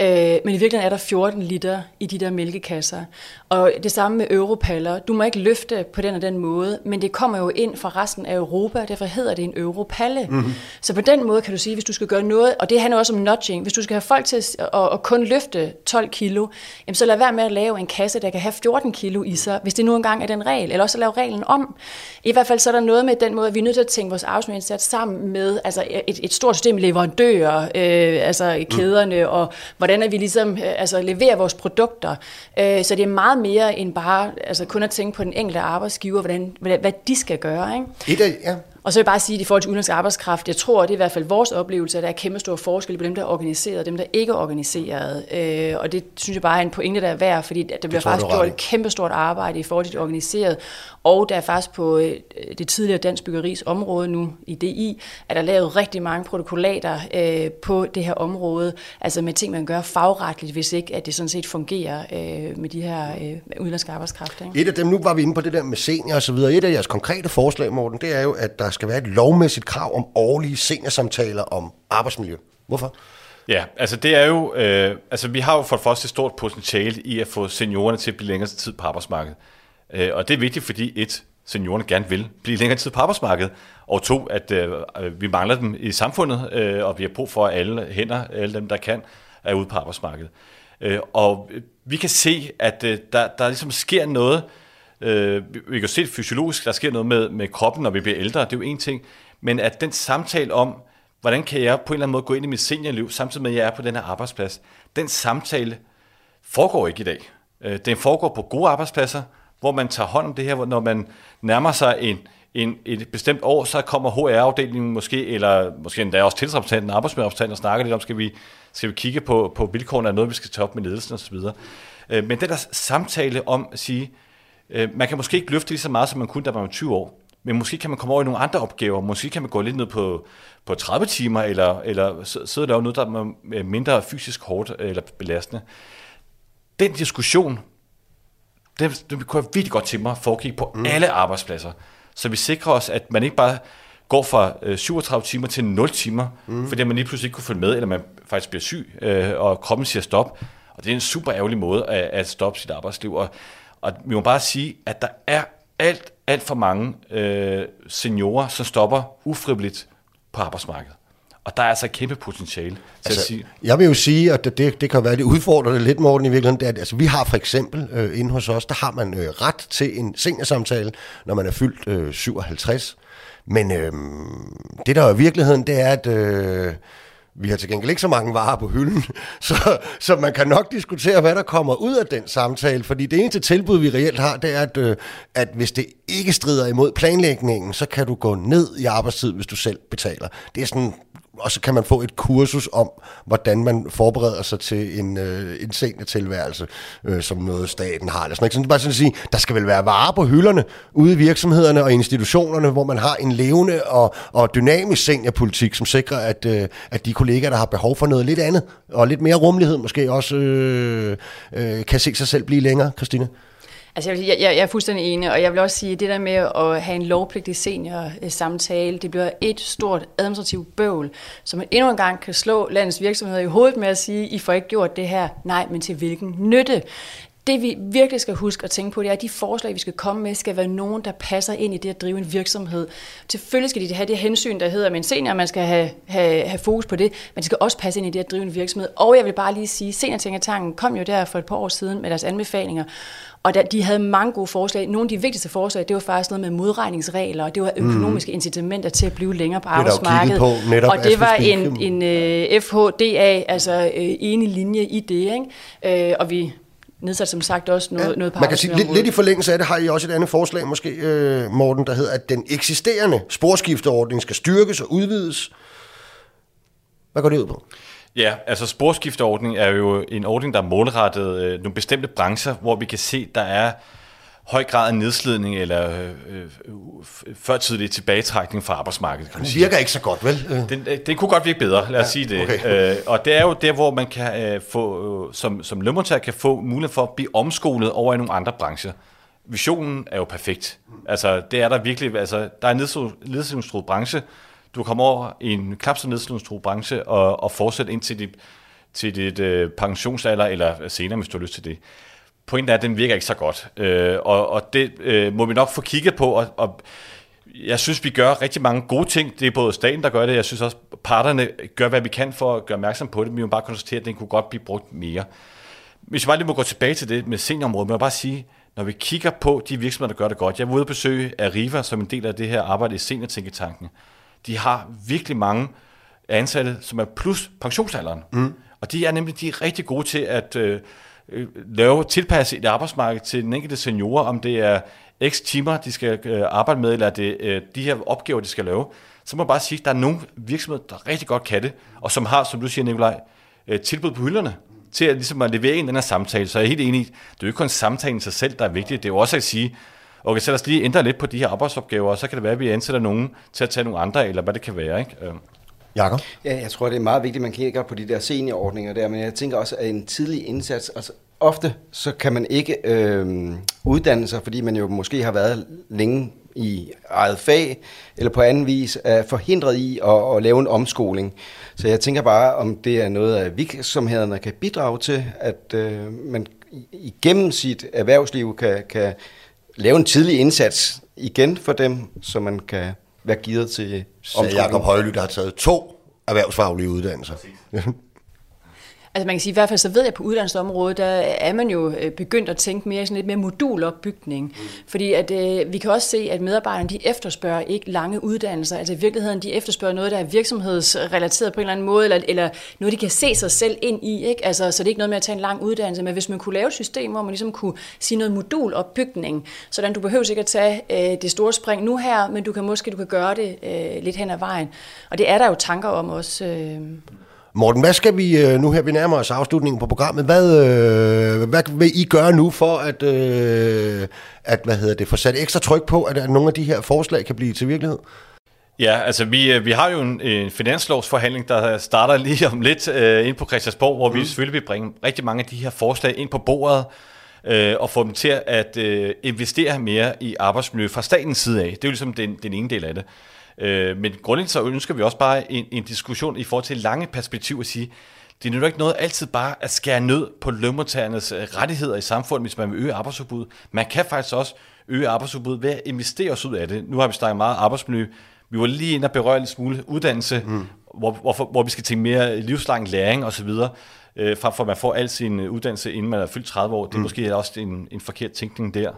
Øh, men i virkeligheden er der 14 liter i de der mælkekasser. Og det samme med europaller. Du må ikke løfte på den og den måde, men det kommer jo ind fra resten af Europa, og derfor hedder det en europalle. Mm-hmm. Så på den måde kan du sige, hvis du skal gøre noget, og det handler også om nudging, hvis du skal have folk til at, at, at kun løfte 12 kilo, jamen så lad være med at lave en kasse, der kan have 14 kilo i sig, hvis det nu engang er den regel, eller også lave reglen om. I hvert fald så er der noget med den måde, at vi er nødt til at tænke vores arbejdsmiljøindsats sammen med altså et, et stort system leverandører, øh, altså kæderne, mm. og hvordan er vi ligesom øh, altså, leverer vores produkter. Øh, så det er meget mere end bare altså, kun at tænke på den enkelte arbejdsgiver, hvordan, hvad, hvad de skal gøre. Ikke? Et af, ja. Og så vil jeg bare sige, at i forhold til udenlandsk arbejdskraft, jeg tror, det er i hvert fald vores oplevelse, at der er kæmpe stor forskel på dem, der er organiseret og dem, der ikke er organiseret. Øh, og det synes jeg bare er en pointe, der er værd, fordi der bliver faktisk gjort et kæmpe stort arbejde i forhold til det organiserede. Og der er faktisk på øh, det tidligere Dansk Byggeris område nu i DI, at der er lavet rigtig mange protokollater øh, på det her område, altså med ting, man gør fagretligt, hvis ikke at det sådan set fungerer øh, med de her øh, udenlandske arbejdskraft. Ikke? Et af dem, nu var vi inde på det der med senior og så videre, et af jeres konkrete forslag, Morten, det er jo, at der skal være et lovmæssigt krav om årlige seniorsamtaler om arbejdsmiljø. Hvorfor? Ja, altså det er jo, øh, altså vi har jo for det første et stort potentiale i at få seniorerne til at blive længere tid på arbejdsmarkedet. Øh, og det er vigtigt, fordi et, seniorerne gerne vil blive længere tid på arbejdsmarkedet, og to, at øh, øh vi mangler dem i samfundet, øh, og vi har brug for alle hænder, alle dem, der kan, er ude på arbejdsmarkedet. Øh, og vi kan se, at øh, der, der ligesom sker noget, øh, Øh, vi kan se fysiologisk, der sker noget med, med kroppen, når vi bliver ældre, det er jo en ting, men at den samtale om, hvordan kan jeg på en eller anden måde gå ind i mit seniorliv, samtidig med at jeg er på den her arbejdsplads, den samtale foregår ikke i dag. Øh, den foregår på gode arbejdspladser, hvor man tager hånd om det her, når man nærmer sig en, en, et bestemt år, så kommer HR-afdelingen måske, eller måske endda også tilsrepræsentanten, arbejdsmiljørepræsentanten, og snakker lidt om, skal vi, skal vi kigge på, på vilkårene af noget, vi skal tage op med ledelsen osv. Øh, men den der samtale om at sige, øh, man kan måske ikke løfte lige så meget, som man kunne, da man var 20 år, men måske kan man komme over i nogle andre opgaver. Måske kan man gå lidt ned på, på 30 timer, eller, eller sidde og lave noget, der er mindre fysisk hårdt eller belastende. Den diskussion det, det kunne jeg virkelig godt tænke mig foregik på mm. alle arbejdspladser. Så vi sikrer os, at man ikke bare går fra øh, 37 timer til 0 timer, mm. fordi man lige pludselig ikke kunne følge med, eller man faktisk bliver syg, øh, og kroppen siger stop. Og det er en super ærgerlig måde at, at stoppe sit arbejdsliv. Og, og vi må bare sige, at der er alt, alt for mange øh, seniorer, som stopper ufrivilligt på arbejdsmarkedet. Og der er altså et kæmpe potentiale til altså, at sige. Jeg vil jo sige, at det, det, det kan være, det udfordrende lidt, Morten, i virkeligheden. Det er, at, altså, vi har for eksempel øh, inde hos os, der har man øh, ret til en seniorsamtale, når man er fyldt øh, 57. Men øh, det, der er i virkeligheden, det er, at... Øh, vi har til gengæld ikke så mange varer på hylden, så, så man kan nok diskutere, hvad der kommer ud af den samtale, fordi det eneste tilbud, vi reelt har, det er, at, øh, at hvis det ikke strider imod planlægningen, så kan du gå ned i arbejdstid, hvis du selv betaler. Det er sådan og så kan man få et kursus om, hvordan man forbereder sig til en, øh, en seniortilværelse, øh, som noget staten har. Eller sådan, ikke? Så bare sådan at sige, der skal vel være varer på hylderne ude i virksomhederne og institutionerne, hvor man har en levende og, og dynamisk seniorpolitik, som sikrer, at, øh, at de kollegaer, der har behov for noget lidt andet, og lidt mere rummelighed måske også, øh, øh, kan se sig selv blive længere, Christine? Altså, jeg, jeg, jeg er fuldstændig enig, og jeg vil også sige, at det der med at have en lovpligtig senior-samtale, øh, det bliver et stort administrativt bøvl, som man endnu en gang kan slå landets virksomheder i hovedet med at sige, I får ikke gjort det her. Nej, men til hvilken nytte? Det vi virkelig skal huske at tænke på, det er, at de forslag, vi skal komme med, skal være nogen, der passer ind i det at drive en virksomhed. Selvfølgelig skal de have det hensyn, der hedder, men senior, man skal have, have, have fokus på det, men det skal også passe ind i det at drive en virksomhed. Og jeg vil bare lige sige, Seniortænketanken kom jo der for et par år siden med deres anbefalinger, og der, de havde mange gode forslag. Nogle af de vigtigste forslag, det var faktisk noget med modregningsregler, og det var økonomiske mm. incitamenter til at blive længere på arbejdsmarkedet. På, netop og det var en, en uh, øh, FHDA, altså uh, enig linje i det. Ikke? Uh, og vi nedsat som sagt også noget, ja, noget på Man kan sige, lidt, lidt i forlængelse af det har I også et andet forslag måske, øh, Morten, der hedder, at den eksisterende sporskifteordning skal styrkes og udvides. Hvad går det ud på? Ja, altså sporskifteordning er jo en ordning, der er målrettet øh, nogle bestemte brancher, hvor vi kan se, der er høj grad af nedslidning eller øh, øh, førtidig tilbagetrækning fra arbejdsmarkedet. Kan det virker ikke så godt, vel? Øh. Den, øh, den kunne godt virke bedre, lad os ja, sige det. Okay. Øh, og det er jo der, hvor man kan øh, få, øh, som, som lønmodtager kan få mulighed for at blive omskolet over i nogle andre brancher. Visionen er jo perfekt. Altså, det er der virkelig, altså, der er en nedslidningstroet branche, du kommer over i en knap så nedslidningstro branche og, og fortsætte ind til dit, til dit øh, pensionsalder, eller senere, hvis du har lyst til det. Pointen er, at den virker ikke så godt, øh, og, og det øh, må vi nok få kigget på, og, og jeg synes, vi gør rigtig mange gode ting. Det er både staten, der gør det. Jeg synes også, parterne gør, hvad vi kan for at gøre opmærksom på det. Men vi må bare konstatere, at den kunne godt blive brugt mere. Hvis jeg bare lige må gå tilbage til det med seniorområdet, må jeg bare sige, når vi kigger på de virksomheder, der gør det godt. Jeg var ude at besøge Arriva som en del af det her arbejde i seniortænketanken de har virkelig mange ansatte, som er plus pensionsalderen. Mm. Og de er nemlig de er rigtig gode til at øh, øh, lave tilpasse et arbejdsmarked til den enkelte seniorer, om det er x timer, de skal øh, arbejde med, eller det øh, de her opgaver, de skal lave. Så må man bare sige, at der er nogle virksomheder, der rigtig godt kan det, og som har, som du siger, Nikolaj, øh, tilbud på hylderne til at, ligesom at levere en den her samtale. Så jeg er helt enig, det er jo ikke kun samtalen i sig selv, der er vigtigt. Det er jo også at sige, okay, så lad os lige ændre lidt på de her arbejdsopgaver, og så kan det være, at vi ansætter nogen til at tage nogle andre, eller hvad det kan være. Ikke? Øh. Jakob? Ja, jeg tror, det er meget vigtigt, at man kigger på de der seniorordninger der, men jeg tænker også, at en tidlig indsats, altså ofte så kan man ikke øh, uddanne sig, fordi man jo måske har været længe i eget fag, eller på anden vis er forhindret i at, at lave en omskoling. Så jeg tænker bare, om det er noget, af virksomhederne kan bidrage til, at øh, man igennem sit erhvervsliv kan, kan lave en tidlig indsats igen for dem, så man kan være givet til. Så Jacob Højly, der har taget to erhvervsfaglige uddannelser. Altså man kan sige, i hvert fald så ved jeg på uddannelsesområdet, der er man jo øh, begyndt at tænke mere sådan lidt mere modulopbygning. Mm. Fordi at, øh, vi kan også se, at medarbejderne de efterspørger ikke lange uddannelser. Altså i virkeligheden, de efterspørger noget, der er virksomhedsrelateret på en eller anden måde, eller, eller noget, de kan se sig selv ind i. Ikke? Altså, så det er ikke noget med at tage en lang uddannelse, men hvis man kunne lave et system, hvor man ligesom kunne sige noget modulopbygning, sådan du behøver ikke at tage øh, det store spring nu her, men du kan måske du kan gøre det øh, lidt hen ad vejen. Og det er der jo tanker om også. Øh, Morten, hvad skal vi øh, nu her, vi nærmer os afslutningen på programmet, hvad, øh, hvad vil I gøre nu for at, øh, at hvad hedder det, få sat ekstra tryk på, at, at nogle af de her forslag kan blive til virkelighed? Ja, altså vi, vi har jo en, en finanslovsforhandling, der starter lige om lidt øh, ind på Christiansborg, hvor mm. vi selvfølgelig vil bringe rigtig mange af de her forslag ind på bordet, øh, og få dem til at øh, investere mere i arbejdsmiljø fra statens side af. Det er jo ligesom den, den ene del af det. Øh, men grundlæggende så ønsker vi også bare en, en diskussion i forhold til lange perspektiv at sige, det er jo ikke noget altid bare at skære ned på lønmodtagernes øh, rettigheder i samfundet, hvis man vil øge arbejdsudbud. Man kan faktisk også øge arbejdsudbud ved at investere os ud af det. Nu har vi snakket meget arbejdsmiljø. Vi var lige inde og berøre en smule uddannelse, mm. hvor, hvor, hvor vi skal tænke mere livslang læring osv., øh, frem for at man får al sin uddannelse, inden man er fyldt 30 år. Det er mm. måske også en, en forkert tænkning der.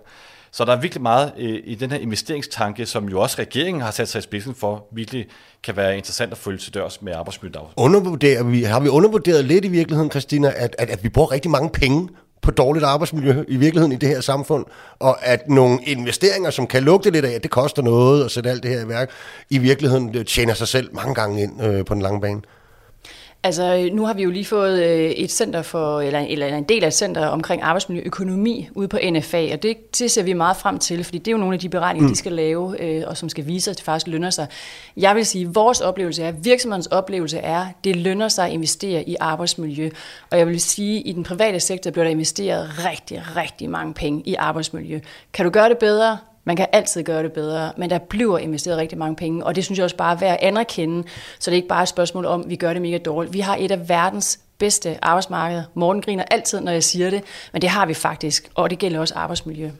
Så der er virkelig meget øh, i den her investeringstanke, som jo også regeringen har sat sig i spidsen for, virkelig kan være interessant at følge til dørs med arbejdsmiljødag. Undervurderer vi, har vi undervurderet lidt i virkeligheden, Christina, at, at, at vi bruger rigtig mange penge på dårligt arbejdsmiljø i virkeligheden i det her samfund, og at nogle investeringer, som kan lugte lidt af, at det koster noget at sætte alt det her i værk, i virkeligheden tjener sig selv mange gange ind øh, på den lange bane. Altså, nu har vi jo lige fået øh, et center for, eller, eller en del af et center omkring arbejdsmiljøøkonomi ude på NFA, og det, det ser vi meget frem til, fordi det er jo nogle af de beregninger, mm. de skal lave, øh, og som skal vise, at det faktisk lønner sig. Jeg vil sige, at vores oplevelse er, virksomhedens oplevelse er, at det lønner sig at investere i arbejdsmiljø. Og jeg vil sige, at i den private sektor bliver der investeret rigtig, rigtig mange penge i arbejdsmiljø. Kan du gøre det bedre? Man kan altid gøre det bedre, men der bliver investeret rigtig mange penge, og det synes jeg også bare er værd at anerkende, så det er ikke bare et spørgsmål om, at vi gør det mega dårligt. Vi har et af verdens bedste arbejdsmarkeder. Morten griner altid, når jeg siger det, men det har vi faktisk, og det gælder også arbejdsmiljø.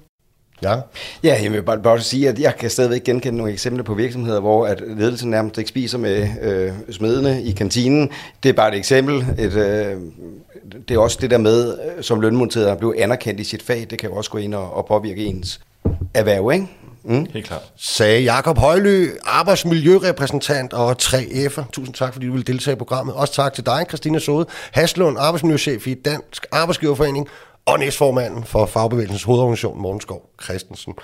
Ja. Ja, jeg vil bare, bare sige, at jeg kan stadigvæk genkende nogle eksempler på virksomheder, hvor at ledelsen nærmest ikke spiser med øh, smedene i kantinen. Det er bare et eksempel. Et, øh, det er også det der med, øh, som lønmonteret at blive anerkendt i sit fag, det kan jo også gå ind og, og påvirke ens erhverv, ikke? Mm. Helt klart. Sagde Jakob Højly, arbejdsmiljørepræsentant og 3F'er. Tusind tak, fordi du ville deltage i programmet. Også tak til dig, Christina Sode, Haslund, arbejdsmiljøchef i Dansk Arbejdsgiverforening, og næstformanden for Fagbevægelsens hovedorganisation, Morgenskov Christensen.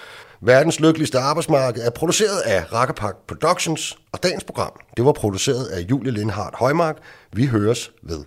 Verdens lykkeligste arbejdsmarked er produceret af Rakkerpark Productions, og dagens program det var produceret af Julie Lindhardt Højmark. Vi høres ved.